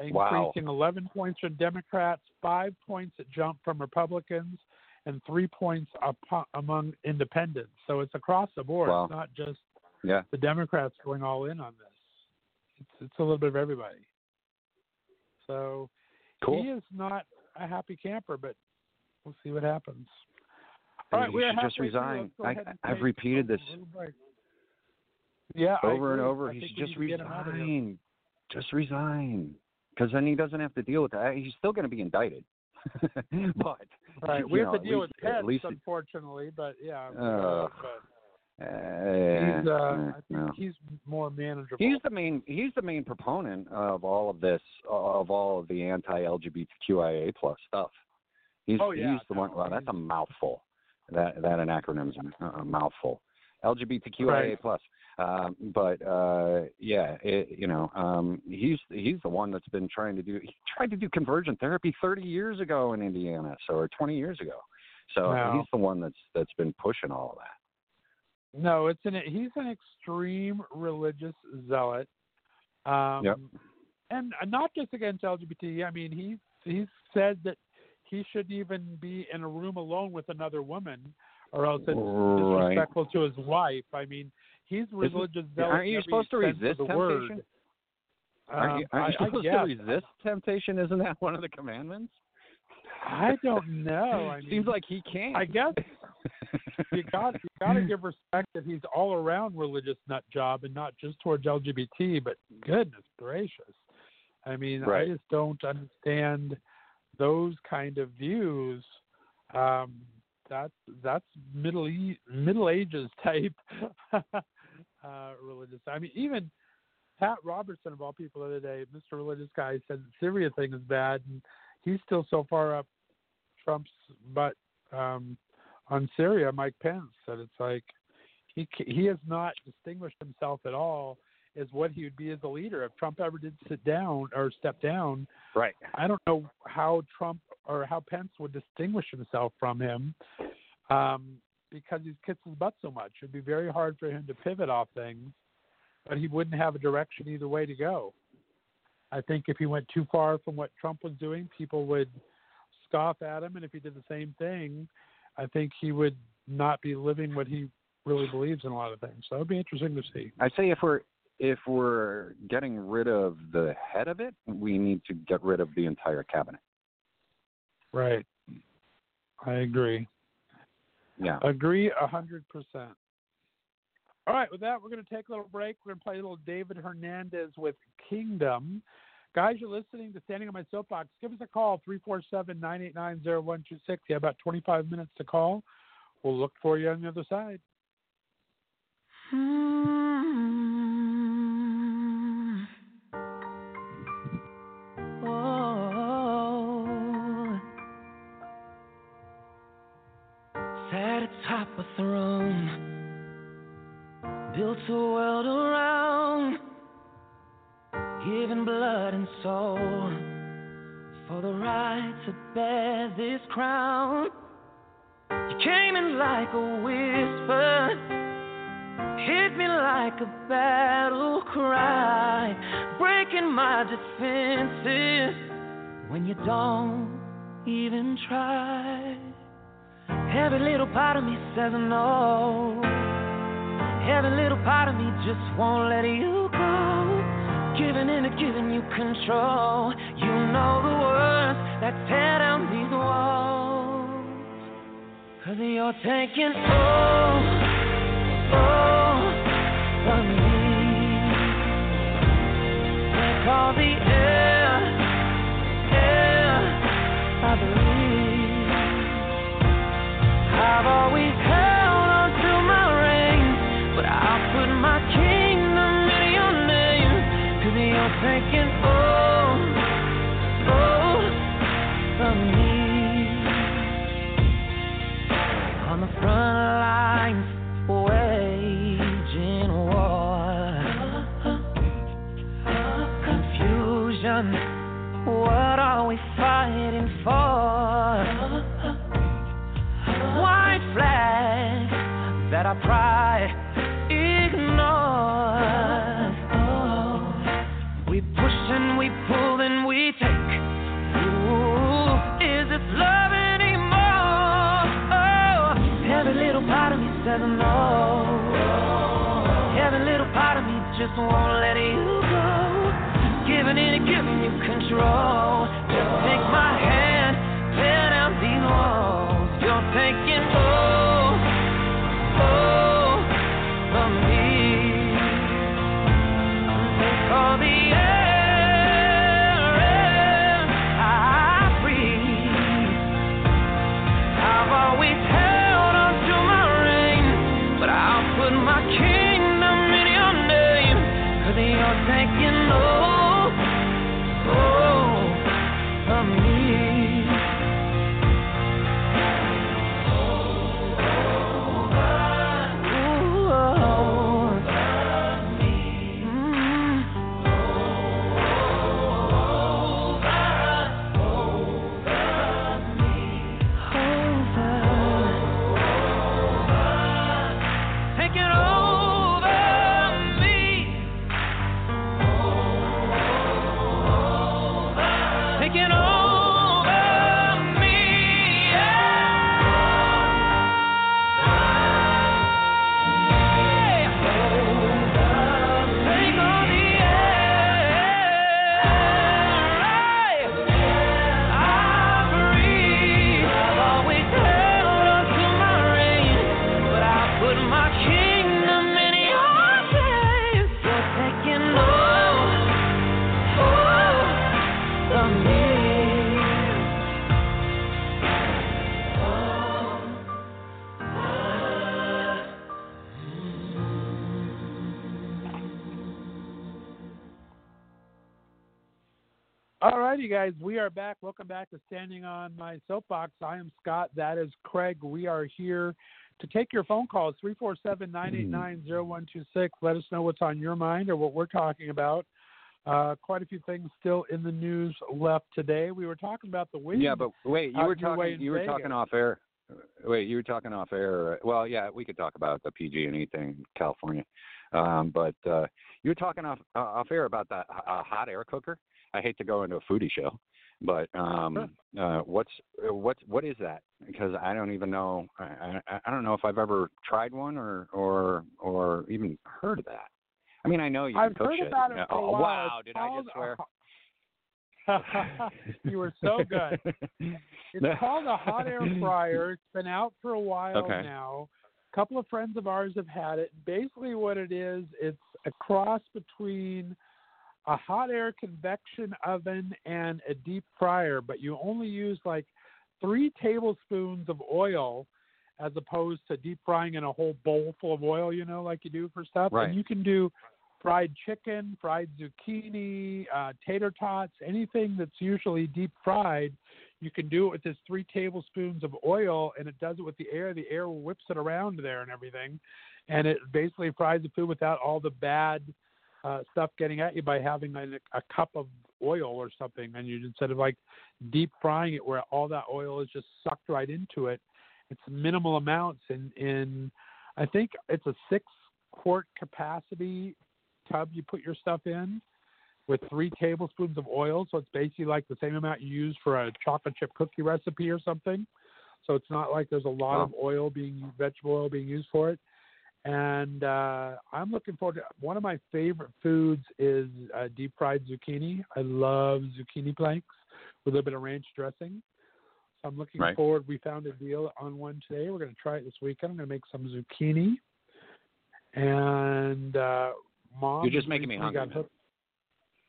Speaker 4: Wow.
Speaker 3: increasing eleven points from Democrats, five points that jumped from Republicans, and three points up among independents. So it's across the board.
Speaker 4: Wow.
Speaker 3: It's not just
Speaker 4: Yeah.
Speaker 3: the Democrats going all in on this. It's a little bit of everybody. So
Speaker 4: Cool.
Speaker 3: he is not a happy camper, but we'll see what happens. All right,
Speaker 4: He
Speaker 3: we're
Speaker 4: should just resign. I, I've repeated this.
Speaker 3: Yeah,
Speaker 4: over and over.
Speaker 3: I
Speaker 4: He should just
Speaker 3: need to get him out of here.
Speaker 4: resign. Just resign. Because then he doesn't have to deal with that. He's still going to be indicted. [LAUGHS] but
Speaker 3: Right, we
Speaker 4: know,
Speaker 3: have to deal
Speaker 4: least-
Speaker 3: with Pence, unfortunately, but yeah.
Speaker 4: Ugh.
Speaker 3: but
Speaker 4: uh,
Speaker 3: he's, uh, I think
Speaker 4: no.
Speaker 3: he's more manageable.
Speaker 4: He's the main. He's the main proponent of all of this, of all of the anti-LGBTQIA plus stuff. He's
Speaker 3: Oh, yeah,
Speaker 4: he's the one. Well, that's a mouthful. That that an acronym's a, a mouthful. LGBTQIA
Speaker 3: Right.
Speaker 4: plus. Um, but uh, yeah, it, you know, um, he's he's the one that's been trying to do. He tried to do conversion therapy 30 years ago in Indiana, so or 20 years ago. So
Speaker 3: Wow.
Speaker 4: he's the one that's that's been pushing all of that.
Speaker 3: No, it's an he's an extreme religious zealot. Um,
Speaker 4: Yep.
Speaker 3: And not just against LGBT. I mean, he he's said that he shouldn't even be in a room alone with another woman, or else it's
Speaker 4: Right.
Speaker 3: disrespectful to his wife. I mean, he's religious zealot.
Speaker 4: aren't you supposed to resist temptation?
Speaker 3: word.
Speaker 4: Aren't you,
Speaker 3: Um,
Speaker 4: aren't you
Speaker 3: I- I
Speaker 4: supposed
Speaker 3: guess.
Speaker 4: to resist temptation? Isn't that one of the commandments?
Speaker 3: I don't know. I mean,
Speaker 4: Seems like he can't.
Speaker 3: I guess [LAUGHS] you got you got to give respect that he's all around religious nut job and not just towards LGBT. But goodness gracious, I mean,
Speaker 4: Right.
Speaker 3: I just don't understand those kind of views. Um, that's that's middle e- Middle Ages type [LAUGHS] uh, religious. I mean, even Pat Robertson of all people the other day, Mr. Religious Guy, said the Syria thing is bad, and he's still so far up Trump's butt um, on Syria. Mike Pence said it's like he he has not distinguished himself at all as what he would be as a leader. If Trump ever did sit down or step down,
Speaker 4: right.
Speaker 3: I don't know how Trump or how Pence would distinguish himself from him um, because he's kissed his butt so much. It'd be very hard for him to pivot off things, but he wouldn't have a direction either way to go. I think if he went too far from what Trump was doing, people would scoff at him, and if he did the same thing, I think he would not be living what he really believes in a lot of things. So it would be interesting to see.
Speaker 4: I say if we're if we're getting rid of the head of it, we need to get rid of the entire cabinet.
Speaker 3: Right. I agree.
Speaker 4: Yeah.
Speaker 3: Agree a hundred percent. All right, with that, we're going to take a little break. We're going to play a little David Hernandez with Kingdom. Guys, you're listening to Standing on My Soapbox. Give us a call, 347 989 0126. You have about 25 minutes to call. We'll look for you on the other side.
Speaker 5: Oh. Cause you're taking all, our pride we
Speaker 3: are back. Welcome back to Standing on My Soapbox. I am Scott. That is Craig. We are here to take your phone calls 347 989 0126. Let us know what's on your mind or what we're talking about. Uh, quite a few things still in the news left today. We were talking about the wind.
Speaker 4: Yeah, but wait, you were talking. You were
Speaker 3: Vegas.
Speaker 4: talking off air. Wait, you were talking off air. Well, yeah, we could talk about the PG&E thing California, um, but uh, you were talking off uh, off air about the uh, hot air cooker. I hate to go into a foodie show, but um, uh, what's what's what is that? Because I don't even know. I, I, I don't know if I've ever tried one or or or even heard of that. I mean, I know you
Speaker 3: I've
Speaker 4: cook
Speaker 3: heard
Speaker 4: shit.
Speaker 3: about it
Speaker 4: oh, wow!
Speaker 3: It's
Speaker 4: Did I just swear? [LAUGHS]
Speaker 3: you were so good. It's [LAUGHS] called a hot air fryer. It's been out for a while
Speaker 4: Okay.
Speaker 3: now. A couple of friends of ours have had it. Basically, what it is, it's a cross between a hot air convection oven and a deep fryer, but you only use like three tablespoons of oil as opposed to deep frying in a whole bowl full of oil, you know, like you do for stuff.
Speaker 4: Right.
Speaker 3: And you can do fried chicken, fried zucchini, uh, tater tots, anything that's usually deep fried. You can do it with just three tablespoons of oil, and it does it with the air. The air whips it around there and everything, and it basically fries the food without all the bad uh, stuff getting at you by having a, a cup of oil or something. And you instead of like deep frying it, where all that oil is just sucked right into it, it's minimal amounts. In in I think it's a six quart capacity tub you put your stuff in with three tablespoons of oil. So it's basically like the same amount you use for a chocolate chip cookie recipe or something. So it's not like there's a lot
Speaker 4: Wow.
Speaker 3: of oil being vegetable oil being used for it. And uh, I'm looking forward to one of my favorite foods is uh, deep fried zucchini. I love zucchini planks with a little bit of ranch dressing. So I'm looking
Speaker 4: Right.
Speaker 3: forward. We found a deal on one today. We're going to try it this weekend. I'm going to make some zucchini. And uh, mom,
Speaker 4: You're just making me hungry,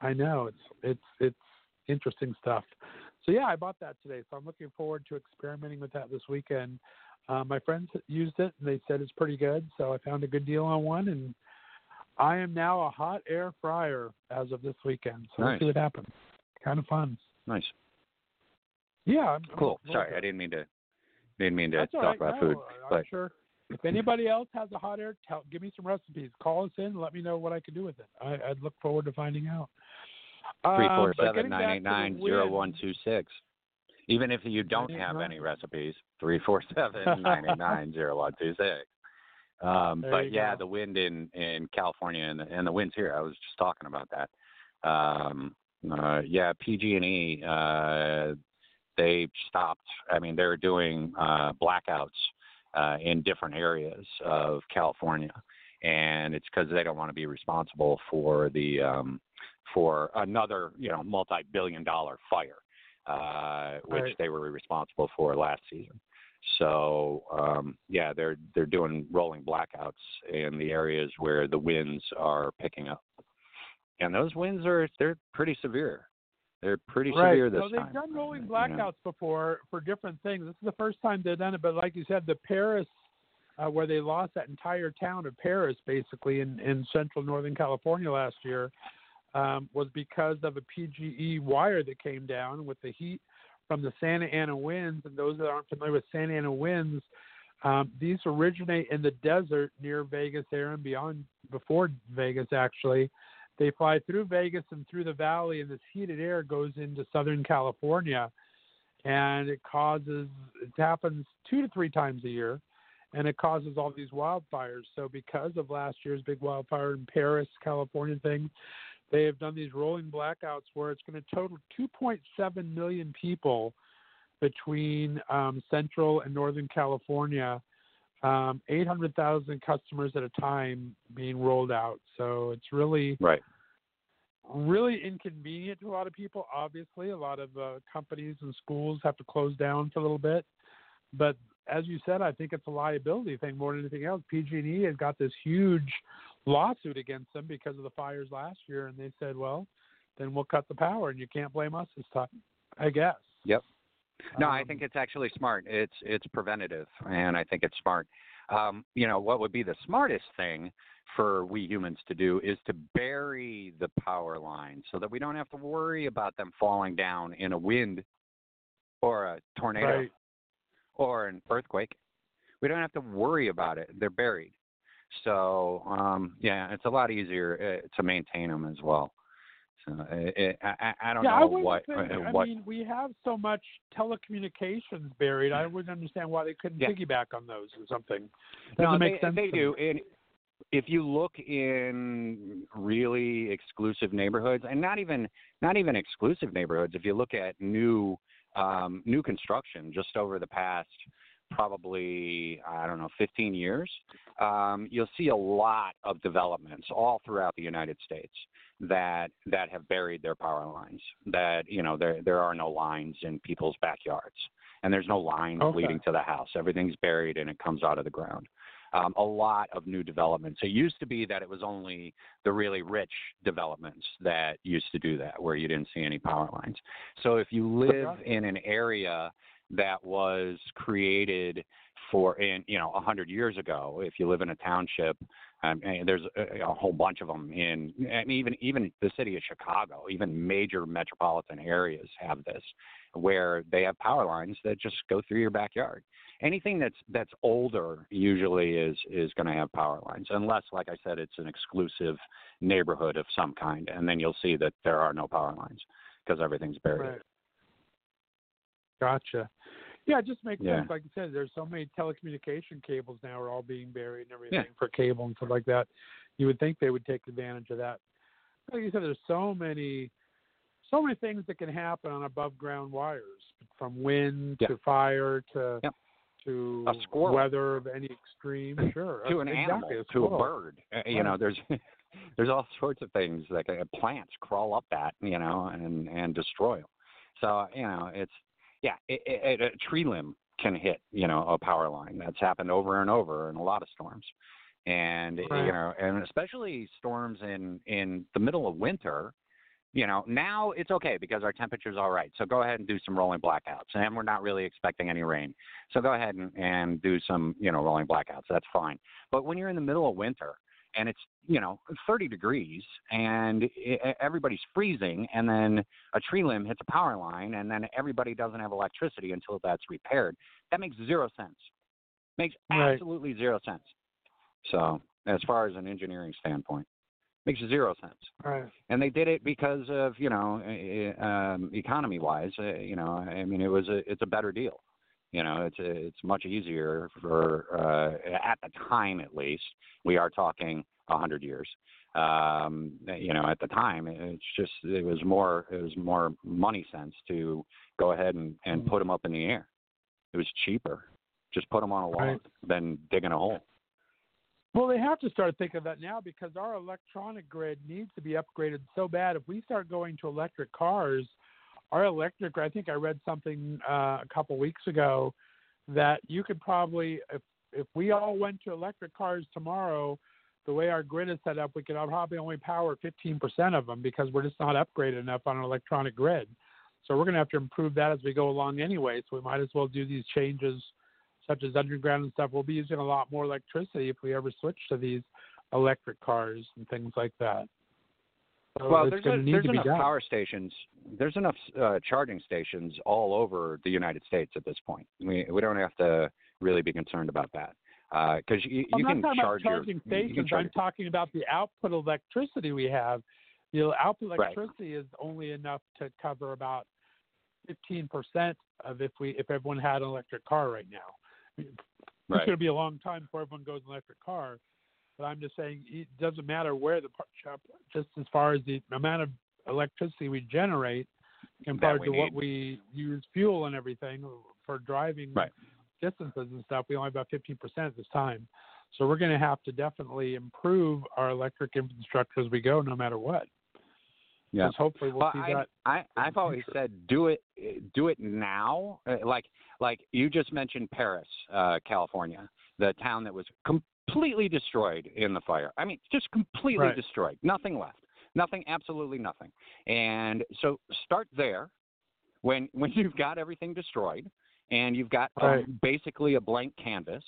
Speaker 3: I know it's it's it's interesting stuff. So yeah, I bought that today. So I'm looking forward to experimenting with that this weekend. Uh, my friends used it and they said it's pretty good. So I found a good deal on one, and I am now a hot air fryer as of this weekend. So we'll
Speaker 4: Nice.
Speaker 3: see what happens. Kind of fun.
Speaker 4: Nice.
Speaker 3: Yeah. I'm, I'm
Speaker 4: Cool. Sorry, I didn't mean to didn't mean to
Speaker 3: That's
Speaker 4: talk
Speaker 3: right.
Speaker 4: about
Speaker 3: No,
Speaker 4: food.
Speaker 3: I'm
Speaker 4: but-
Speaker 3: sure. If anybody else has a hot air, tell, give me some recipes. Call us in. and Let me know what I can do with it. I, I'd look forward to finding out.
Speaker 4: Three
Speaker 3: Um,
Speaker 4: four seven nine eight nine zero one two six. Even if you don't have
Speaker 3: 989.
Speaker 4: any recipes, three four seven nine eight nine zero one two six. Um,
Speaker 3: There
Speaker 4: but yeah,
Speaker 3: go.
Speaker 4: the wind in in California and the, and the winds here. I was just talking about that. Um, uh, yeah, PG&E. Uh, they stopped. I mean, they're doing uh, blackouts uh, in different areas of California, and it's because they don't want to be responsible for the um, for another you know multi-billion-dollar fire, uh, which
Speaker 3: Right.
Speaker 4: they were responsible for last season. So um, yeah, they're they're doing rolling blackouts in the areas where the winds are picking up, and those winds are they're pretty severe. They're pretty
Speaker 3: right.
Speaker 4: severe this
Speaker 3: so they've
Speaker 4: time.
Speaker 3: done rolling
Speaker 4: you know.
Speaker 3: blackouts before for different things. This is the first time they've done it, but like you said, the Paris, uh, where they lost that entire town of Paris, basically in in central northern California last year, um, was because of a PGE wire that came down with the heat from the Santa Ana winds. And those that aren't familiar with Santa Ana winds, um, these originate in the desert near Vegas area and beyond, before Vegas actually. They fly through Vegas and through the valley, and this heated air goes into Southern California, and it causes it happens two to three times a year, and it causes all these wildfires. So because of last year's big wildfire in Paris, California thing, they have done these rolling blackouts where it's going to total 2.7 million people between um, Central and Northern California. Um, 800,000 customers at a time being rolled out. So it's really
Speaker 4: Right.
Speaker 3: really inconvenient to a lot of people. Obviously, a lot of uh, companies and schools have to close down for a little bit. But as you said, I think it's a liability thing more than anything else. PG&E has got this huge lawsuit against them because of the fires last year, and they said, "Well, then we'll cut the power, and you can't blame us this time." I guess.
Speaker 4: Yep. No, I
Speaker 3: Um,
Speaker 4: think it's actually smart. It's it's preventative, and I think it's smart. Um, you know, what would be the smartest thing for we humans to do is to bury the power lines so that we don't have to worry about them falling down in a wind or a tornado
Speaker 3: Right.
Speaker 4: or an earthquake. We don't have to worry about it. They're buried. So um, yeah, it's a lot easier uh, to maintain them as well. So uh, it, I, I I don't
Speaker 3: yeah, I
Speaker 4: know
Speaker 3: wouldn't
Speaker 4: what
Speaker 3: think,
Speaker 4: uh,
Speaker 3: I mean, we have so much telecommunications buried. I wouldn't understand why they couldn't
Speaker 4: Yeah.
Speaker 3: piggyback on those or something. Doesn't
Speaker 4: no,
Speaker 3: make
Speaker 4: they,
Speaker 3: sense.
Speaker 4: they do. And if you look in really exclusive neighborhoods, and not even not even exclusive neighborhoods, if you look at new um, new construction just over the past probably I don't know 15 years, um, you'll see a lot of developments all throughout the United States that that have buried their power lines. That you know there there are no lines in people's backyards, and there's no lines
Speaker 3: Okay.
Speaker 4: leading to the house. Everything's buried and it comes out of the ground. Um, a lot of new developments. It used to be that it was only the really rich developments that used to do that, where you didn't see any power lines. So if you live in an area that was created for in you know a hundred years ago if you live in a township um, there's a, a whole bunch of them in and even even the city of chicago even major metropolitan areas have this where they have power lines that just go through your backyard anything that's that's older usually is is going to have power lines unless like i said it's an exclusive neighborhood of some kind and then you'll see that there are no power lines because everything's buried
Speaker 3: Right. Gotcha. Yeah, it just makes
Speaker 4: Yeah.
Speaker 3: sense. Like I said, there's so many telecommunication cables now are all being buried and everything
Speaker 4: Yeah.
Speaker 3: for cable and stuff like that. You would think they would take advantage of that. Like you said, there's so many, so many things that can happen on above ground wires, from wind
Speaker 4: Yeah.
Speaker 3: to fire to to
Speaker 4: A squirrel.
Speaker 3: weather of any extreme. [LAUGHS] Sure,
Speaker 4: to an
Speaker 3: exactly,
Speaker 4: animal, to a bird. Uh, You know, there's [LAUGHS] there's all sorts of things like uh, plants crawl up that, you know, and and destroy them. So you know, it's yeah, it, it, a tree limb can hit, you know, a power line. That's happened over and over in a lot of storms, and
Speaker 3: Right.
Speaker 4: you know, and especially storms in in the middle of winter. You know, now it's okay because our temperature's all right. So go ahead and do some rolling blackouts, and we're not really expecting any rain. So go ahead and, and do some, you know, rolling blackouts. That's fine. But when you're in the middle of winter and it's, you know, 30 degrees and i everybody's freezing, and then a tree limb hits a power line, and then everybody doesn't have electricity until that's repaired, that makes zero sense. Makes
Speaker 3: Right.
Speaker 4: absolutely zero sense. So, as far as an engineering standpoint, makes zero sense
Speaker 3: Right.
Speaker 4: and they did it because of you know um, economy wise uh, you know i mean it was a it's a better deal you know it's it's much easier for uh, at the time at least we are talking a hundred years um you know at the time it's just it was more it was more money sense to go ahead and and put them up in the air it was cheaper just put them on a log
Speaker 3: Right.
Speaker 4: than digging a hole
Speaker 3: Well, they have to start thinking of that now because our electronic grid needs to be upgraded so bad. If we start going to electric cars, our electric, I think I read something uh, a couple weeks ago that you could probably, if if we all went to electric cars tomorrow, the way our grid is set up, we could probably only power 15% of them because we're just not upgraded enough on an electronic grid. So we're going to have to improve that as we go along anyway. So we might as well do these changes, such as underground and stuff. We'll be using a lot more electricity if we ever switch to these electric cars and things like that. So
Speaker 4: well, there's, a, there's enough power stations. There's enough uh, charging stations all over the United States at this point. We we don't have to really be concerned about that because you,
Speaker 3: I'm
Speaker 4: you can charge your. you can
Speaker 3: stations.
Speaker 4: charge
Speaker 3: I'm talking about the output electricity we have. The output
Speaker 4: Right.
Speaker 3: electricity is only enough to cover about 15% of if we if everyone had an electric car right now. It's
Speaker 4: Right.
Speaker 3: going to be a long time before everyone goes an electric car. But I'm just saying it doesn't matter where the shop, just as far as the amount of electricity we generate compared
Speaker 4: we
Speaker 3: to what we use fuel and everything for driving
Speaker 4: Right.
Speaker 3: distances and stuff, we only have about 15% at this time. So we're going to have to definitely improve our electric infrastructure as we go, no matter what.
Speaker 4: Yeah.
Speaker 3: Hopefully we'll
Speaker 4: Well,
Speaker 3: see
Speaker 4: I,
Speaker 3: that.
Speaker 4: I I've always said do it do it now. Uh, Like like you just mentioned Paris, uh, California, the town that was completely destroyed in the fire. I mean, just completely
Speaker 3: Right.
Speaker 4: destroyed. Nothing left. Nothing. Absolutely nothing. And so start there. When [LAUGHS] when you've got everything destroyed and you've got
Speaker 3: Right.
Speaker 4: basically a blank canvas,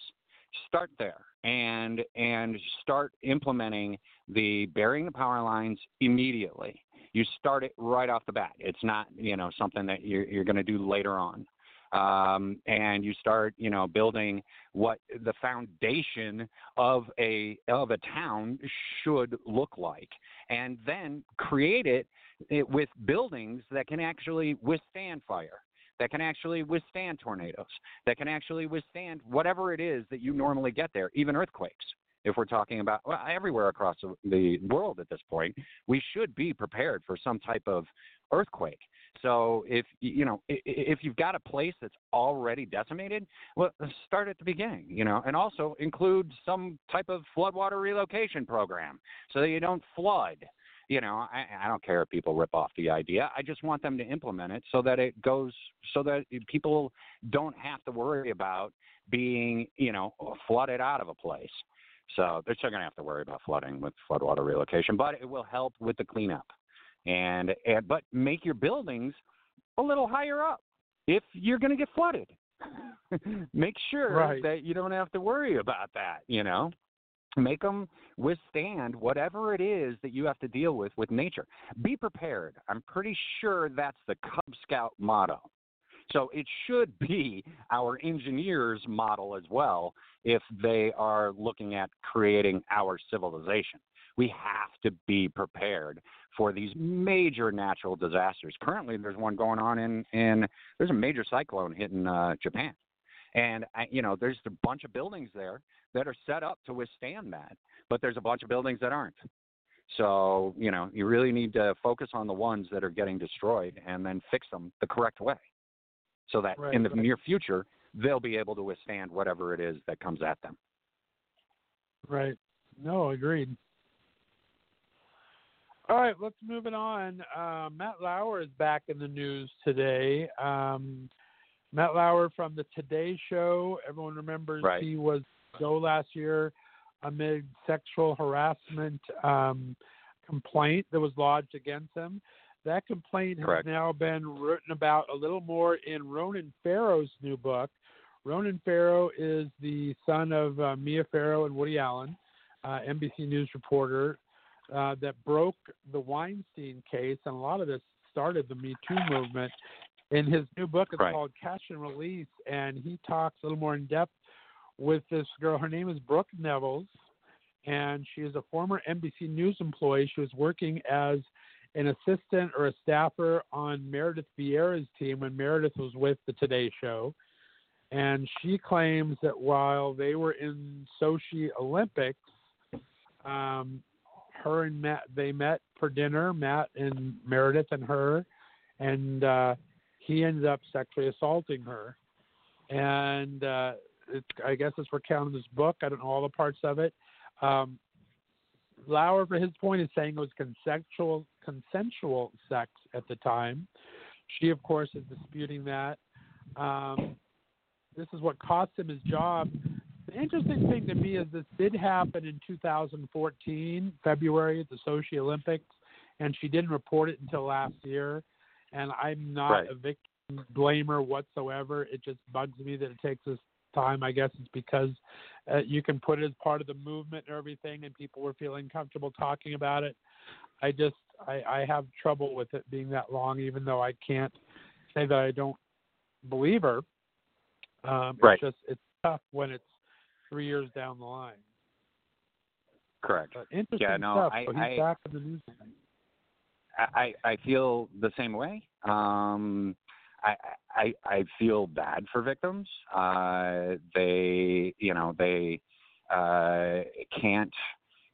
Speaker 4: start there and and start implementing the burying the power lines immediately. You start it right off the bat. It's not you know something that you're, you're going to do later on. Um, and you start, you know, building what the foundation of a of a town should look like, and then create it, it with buildings that can actually withstand fire that can actually withstand tornadoes, that can actually withstand whatever it is that you normally get there, even earthquakes. If we're talking about well, everywhere across the world at this point, we should be prepared for some type of earthquake. So if you know if you've got a place that's already decimated, well, uh, start at the beginning, you know, and also include some type of floodwater relocation program so that you don't flood you know, I, I don't care if people rip off the idea. I just want them to implement it so that it goes, so that people don't have to worry about being, you know, flooded out of a place. So they're still going to have to worry about flooding with floodwater relocation, but it will help with the cleanup. And, and but make your buildings a little higher up if you're going to get flooded. [LAUGHS] make sure
Speaker 3: right.
Speaker 4: that you don't have to worry about that. You know make them withstand whatever it is that you have to deal with with nature be prepared i'm pretty sure that's the cub scout motto so it should [LAUGHS] be our engineers model as well if they are looking at creating our civilization we have to be prepared for these major natural disasters currently there's one going on in in there's a major cyclone hitting uh, japan and you know there's a bunch of buildings there that are set up to withstand that, but there's a bunch of buildings that aren't. So, you know, you really need to focus on the ones that are getting destroyed and then fix them the correct way so that
Speaker 3: right,
Speaker 4: in the
Speaker 3: right.
Speaker 4: near future, they'll be able to withstand whatever it is that comes at them.
Speaker 3: Right. No, agreed. All right, let's move it on. Uh, Matt Lauer is back in the news today. Um, Matt Lauer from the Today Show. Everyone remembers
Speaker 4: right.
Speaker 3: he was go last year amid sexual harassment um, complaint that was lodged against him. That complaint has
Speaker 4: Correct.
Speaker 3: now been written about a little more in Ronan Farrow's new book. Ronan Farrow is the son of uh, Mia Farrow and Woody Allen, uh, NBC News reporter uh, that broke the Weinstein case, and a lot of this started the Me Too movement. In his new book, it's
Speaker 4: right.
Speaker 3: called Catch and Release, and he talks a little more in depth with this girl. Her name is Brooke Nevils, and she is a former NBC News employee. She was working as an assistant or a staffer on Meredith Vieira's team when Meredith was with the Today Show. And she claims that while they were in Sochi Olympics, um, her and Matt they met for dinner, Matt and Meredith and her, and uh, he ended up sexually assaulting her. And uh, it's, I guess it's recounted in this book. I don't know all the parts of it. Um, Lauer, for his point, is saying it was consensual consensual sex at the time. She, of course, is disputing that. Um, this is what cost him his job. The interesting thing to me is this did happen in 2014, February at the Sochi Olympics, and she didn't report it until last year. And I'm not
Speaker 4: Right.
Speaker 3: a victim blamer whatsoever. It just bugs me that it takes this time. I guess it's because uh, you can put it as part of the movement and everything, and people were feeling comfortable talking about it. I just I, I have trouble with it being that long, even though I can't say that I don't believe her. Um,
Speaker 4: Right.
Speaker 3: It's just it's tough when it's three years down the line.
Speaker 4: Correct.
Speaker 3: But interesting
Speaker 4: Yeah, no,
Speaker 3: stuff.
Speaker 4: I-
Speaker 3: so he's
Speaker 4: I-
Speaker 3: back in the news.
Speaker 4: I, I feel the same way. Um, I, I I feel bad for victims. Uh, they you know they uh, can't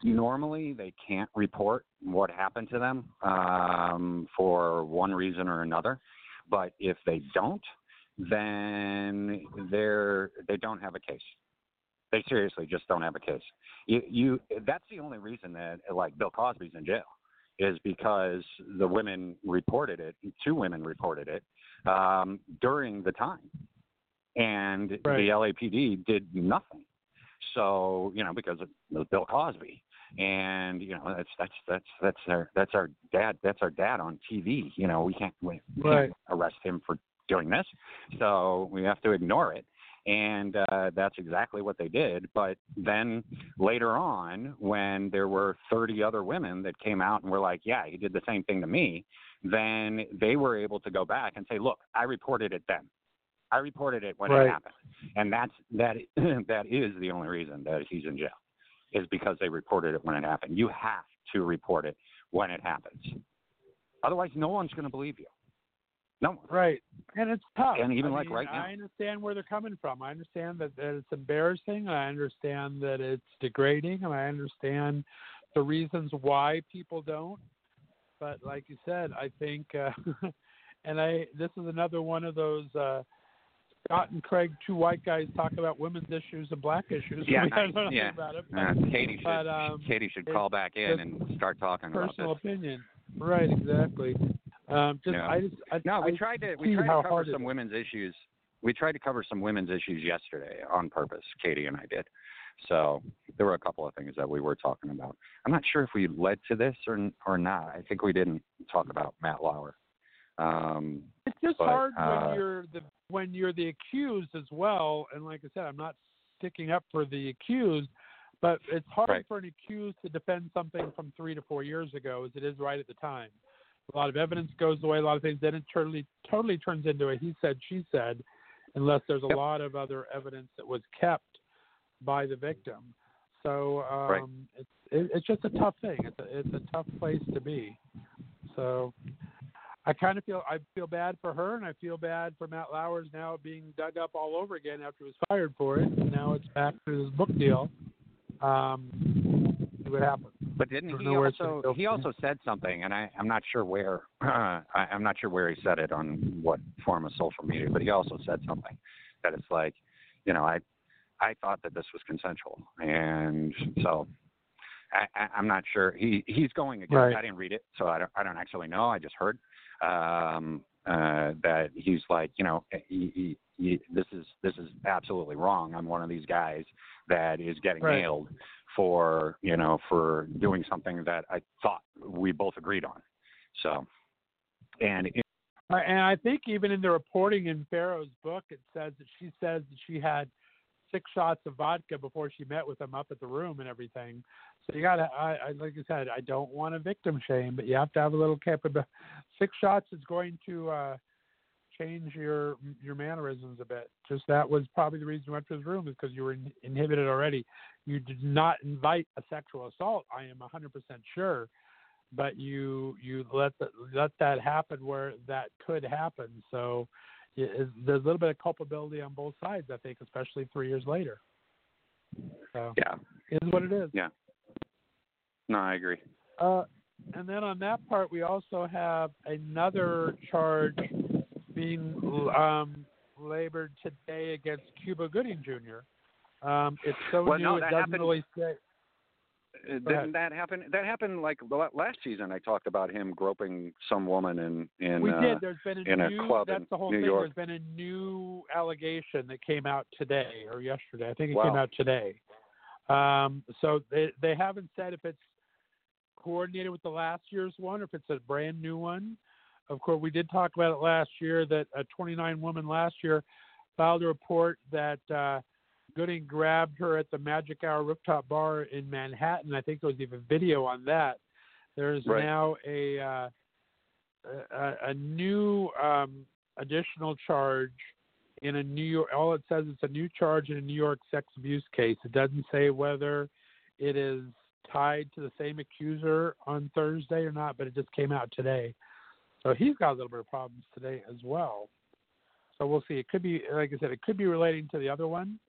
Speaker 4: normally they can't report what happened to them um, for one reason or another. But if they don't, then they're they don't have a case. They seriously just don't have a case. You, you that's the only reason that like Bill Cosby's in jail is because the women reported it. Two women reported it um, during the time, and
Speaker 3: Right.
Speaker 4: the LAPD did nothing. So you know because it was Bill Cosby, and you know that's that's that's that's our that's our dad that's our dad on TV. You know we can't we,
Speaker 3: Right.
Speaker 4: can't arrest him for doing this, so we have to ignore it. And uh, that's exactly what they did. But then later on, when there were 30 other women that came out and were like, "Yeah, he did the same thing to me," then they were able to go back and say, "Look, I reported it then. I reported it when
Speaker 3: Right.
Speaker 4: it happened," and that's that. [CLEARS THROAT] that is the only reason that he's in jail, is because they reported it when it happened. You have to report it when it happens. Otherwise, no one's going to believe you. No.
Speaker 3: Right, and it's tough.
Speaker 4: And even
Speaker 3: I
Speaker 4: like
Speaker 3: mean,
Speaker 4: right now.
Speaker 3: I understand where they're coming from. I understand that, that it's embarrassing. I understand that it's degrading, and I understand the reasons why people don't. But like you said, I think, uh, [LAUGHS] and I this is another one of those. Uh, Scott and Craig, two white guys, talk about women's issues and black issues.
Speaker 4: Yeah, [LAUGHS]
Speaker 3: know
Speaker 4: yeah.
Speaker 3: about it.
Speaker 4: Uh,
Speaker 3: but
Speaker 4: Katie should
Speaker 3: but, um,
Speaker 4: Katie should call back in and start talking about this.
Speaker 3: personal opinion. Right, exactly. Um, just
Speaker 4: Yeah.
Speaker 3: I just I,
Speaker 4: No, we
Speaker 3: I
Speaker 4: tried to we tried to cover some women's issues. We tried to cover some women's issues yesterday on purpose. Katie and I did. So there were a couple of things that we were talking about. I'm not sure if we led to this or or not. I think we didn't talk about Matt Lauer. Um,
Speaker 3: It's just
Speaker 4: But,
Speaker 3: hard
Speaker 4: uh,
Speaker 3: when you're the when you're the accused as well. And like I said, I'm not sticking up for the accused, but it's hard
Speaker 4: Right.
Speaker 3: for an accused to defend something from three to four years ago, as it is right at the time. A lot of evidence goes away. A lot of things then it totally totally turns into a he said she said, unless there's a
Speaker 4: Yep.
Speaker 3: lot of other evidence that was kept by the victim. So um,
Speaker 4: Right.
Speaker 3: it's it, it's just a tough thing. It's a it's a tough place to be. So I kind of feel I feel bad for her, and I feel bad for Matt Lauers now being dug up all over again after he was fired for it. And now it's back to his book deal. Um, see what happens.
Speaker 4: but didn't he
Speaker 3: know where it's
Speaker 4: also
Speaker 3: go
Speaker 4: he also said something, and I I'm not sure where [CLEARS THROAT] I, I'm not sure where he said it on what form of social media, but he also said something that it's like, you know, I I thought that this was consensual, and so I, I'm not sure. He he's going again.
Speaker 3: Right.
Speaker 4: I didn't read it, so I don't I don't actually know. I just heard um, uh, that he's like, you know, he, he, he, this is this is absolutely wrong. I'm one of these guys that is getting
Speaker 3: Right.
Speaker 4: nailed for you know for doing something that I thought we both agreed on. So, and
Speaker 3: Uh, And I think even in the reporting in Farrow's book, it says that she says that she had six shots of vodka before she met with him up at the room and everything. So you got to, I, I like I said, I don't want to victim shame, but you have to have a little capability. Six shots is going to uh, change your your mannerisms a bit. Just that was probably the reason you went to his room is because you were in, inhibited already. You did not invite a sexual assault. I am 100% sure but you you let the, let that happen where that could happen. So it, there's a little bit of culpability on both sides, I think, especially three years later. So
Speaker 4: yeah,
Speaker 3: it is what it is.
Speaker 4: yeah. No, I agree.
Speaker 3: Uh, and then on that part, we also have another charge being um, labored today against Cuba Gooding Jr. Um, it's so
Speaker 4: Well,
Speaker 3: new
Speaker 4: no,
Speaker 3: it doesn't
Speaker 4: happened-
Speaker 3: really say.
Speaker 4: Uh. Didn't that happen? That happened like last season. I talked about him groping some woman in in.
Speaker 3: we
Speaker 4: uh,
Speaker 3: did. There's been a
Speaker 4: in a club
Speaker 3: that's
Speaker 4: in
Speaker 3: the whole
Speaker 4: New
Speaker 3: thing.
Speaker 4: York.
Speaker 3: There's been a new allegation that came out today or yesterday. I think it
Speaker 4: Wow.
Speaker 3: came out today. Um, so they they haven't said if it's coordinated with the last year's one or if it's a brand new one. Of course, we did talk about it last year that a 29 woman last year filed a report that uh, Gooding grabbed her at the Magic Hour rooftop bar in Manhattan. I think there was even video on that. There's
Speaker 4: Right.
Speaker 3: now a uh, a, a new um, additional charge in a New York. All it says is a new charge in a New York sex abuse case. It doesn't say whether it is tied to the same accuser on Thursday or not, but it just came out today. So he's got a little bit of problems today as well. So we'll see. It could be, like I said, it could be relating to the other one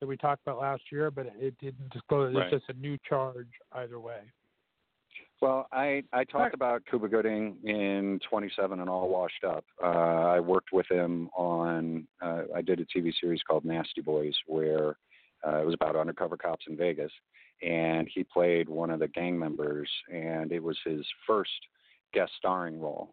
Speaker 3: that we talked about last year, but it didn't disclose.
Speaker 4: Right.
Speaker 3: It's just a new charge either way.
Speaker 4: Well, I I talked
Speaker 3: Right.
Speaker 4: about Cuba Gooding in 27 and All Washed Up. Uh, I worked with him on. Uh, I did a TV series called Nasty Boys, where uh, it was about undercover cops in Vegas, and he played one of the gang members, and it was his first guest starring role.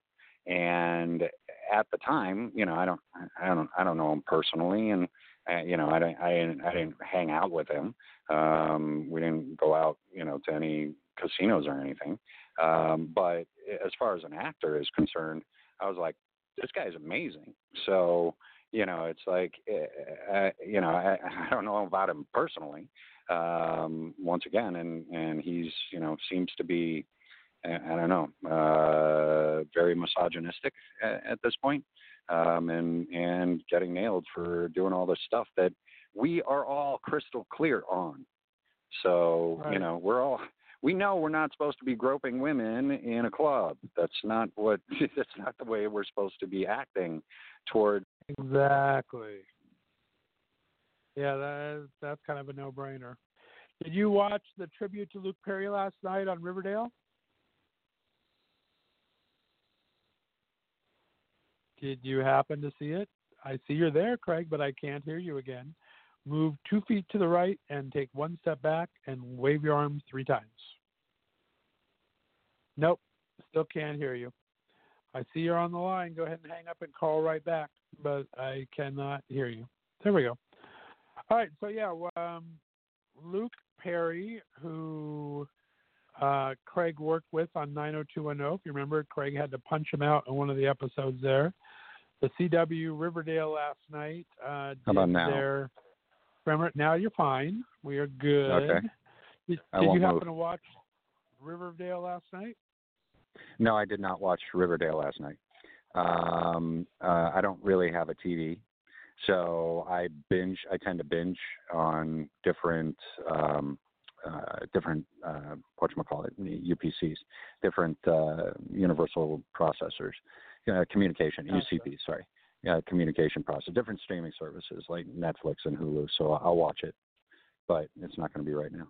Speaker 4: And at the time, you know, I don't, I don't, I don't know him personally, and uh, you know, I didn't, I didn't, I didn't hang out with him. Um, we didn't go out, you know, to any casinos or anything. Um, but as far as an actor is concerned, I was like, this guy's amazing. So, you know, it's like, uh, you know, I, [LAUGHS] I don't know about him personally, um, once again, and and he's, you know, seems to be, I, I don't know, uh, very misogynistic at, at this point, um, and and getting nailed for doing all this stuff that we are all crystal clear on. So
Speaker 3: Right.
Speaker 4: you know, we're all we know we're not supposed to be groping women in a club. That's not what [LAUGHS] that's not the way we're supposed to be acting toward
Speaker 3: Exactly. Yeah, that is, that's kind of a no-brainer. Did you watch the tribute to Luke Perry last night on Riverdale? Did you happen to see it? I see you're there, Craig, but I can't hear you again. Move two feet to the right and take one step back and wave your arms three times. Nope, still can't hear you. I see you're on the line. Go ahead and hang up and call right back, but I cannot hear you. There we go. All right, so yeah, um, Luke Perry, who uh, Craig worked with on 90210. If you remember, Craig had to punch him out in one of the episodes there. The CW Riverdale last night uh,
Speaker 4: How about now?
Speaker 3: their. Remember, now you're fine. We are good.
Speaker 4: Okay.
Speaker 3: Did, did you happen
Speaker 4: move.
Speaker 3: to watch Riverdale last night?
Speaker 4: No, I did not watch Riverdale last night. Um, uh, I don't really have a TV, so I binge. I tend to binge on different um, uh, different uh, what call it UPCs, different uh, universal processors, uh, communication
Speaker 3: Gotcha.
Speaker 4: UCP. Sorry, yeah, communication process. Different streaming services like Netflix and Hulu. So I'll watch it, but it's not going to be right now.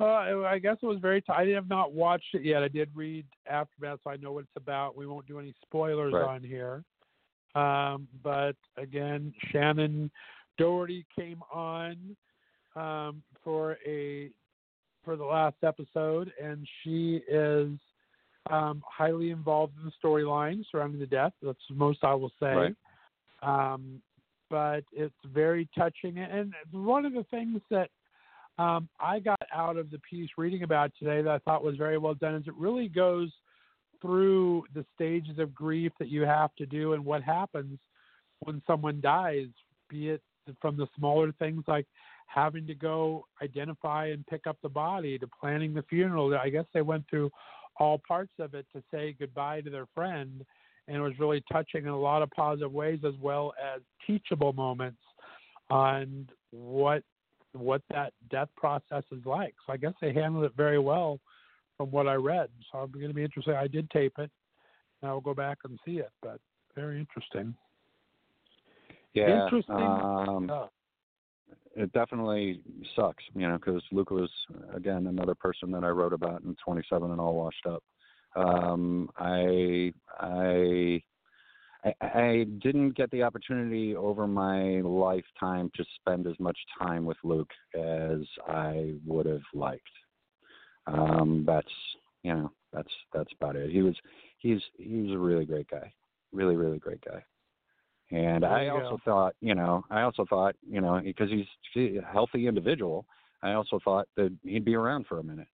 Speaker 3: Uh, I guess it was very. T- I have not watched it yet. I did read Aftermath, so I know what it's about. We won't do any spoilers
Speaker 4: Right.
Speaker 3: on here. Um, but again, Shannen Doherty came on um, for a for the last episode, and she is um, highly involved in the storyline surrounding the death. That's the most I will say.
Speaker 4: Right.
Speaker 3: Um, but it's very touching, and one of the things that um, I got out of the piece reading about today that I thought was very well done is it really goes through the stages of grief that you have to do and what happens when someone dies, be it from the smaller things like having to go identify and pick up the body to planning the funeral. I guess they went through all parts of it to say goodbye to their friend and it was really touching in a lot of positive ways as well as teachable moments on what what that death process is like. So I guess they handled it very well from what I read. So I'm going to be interested. I did tape it, and I'll go back and see it. But very interesting.
Speaker 4: Yeah.
Speaker 3: Interesting
Speaker 4: Um,
Speaker 3: stuff.
Speaker 4: It definitely sucks, you know, because Luca was again another person that I wrote about in 27 and all washed up. Um, I I I, didn't get the opportunity over my lifetime to spend as much time with Luke as I would have liked. Um, that's you know that's that's about it. He was he's he was a really great guy, really really great guy. And I also
Speaker 3: go.
Speaker 4: thought, you know, I also thought, you know, because he's a healthy individual, I also thought that he'd be around for a minute,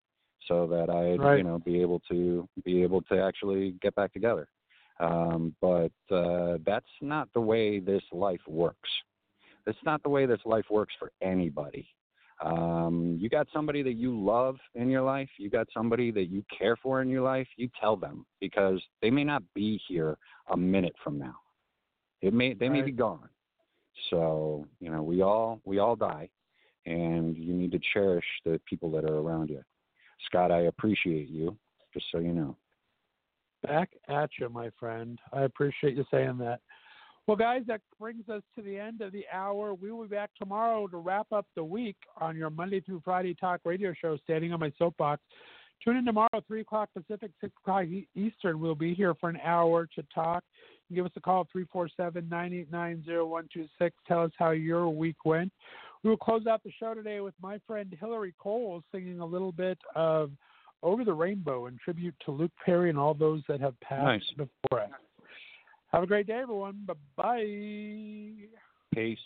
Speaker 4: so that I'd,
Speaker 3: Right.
Speaker 4: you know, be able to be able to actually get back together. Um, but uh, that's not the way this life works. That's not the way this life works for anybody. Um, you got somebody that you love in your life, you got somebody that you care for in your life, you tell them because they may not be here a minute from now. It may they may
Speaker 3: Right.
Speaker 4: be gone. So, you know, we all we all die and you need to cherish the people that are around you. Scott, I appreciate you, just so you know.
Speaker 3: Back at you, my friend. I appreciate you saying that. Well, guys, that brings us to the end of the hour. We will be back tomorrow to wrap up the week on your Monday through Friday talk radio show, Standing on My Soapbox. Tune in tomorrow, 3 o'clock Pacific, 6 o'clock Eastern. We'll be here for an hour to talk. Give us a call, 347 989 0126. Tell us how your week went. We will close out the show today with my friend Hillary Cole singing a little bit of Over the Rainbow in tribute to Luke Perry and all those that have passed
Speaker 4: Nice.
Speaker 3: before us. Have a great day, everyone. Bye bye.
Speaker 4: Peace.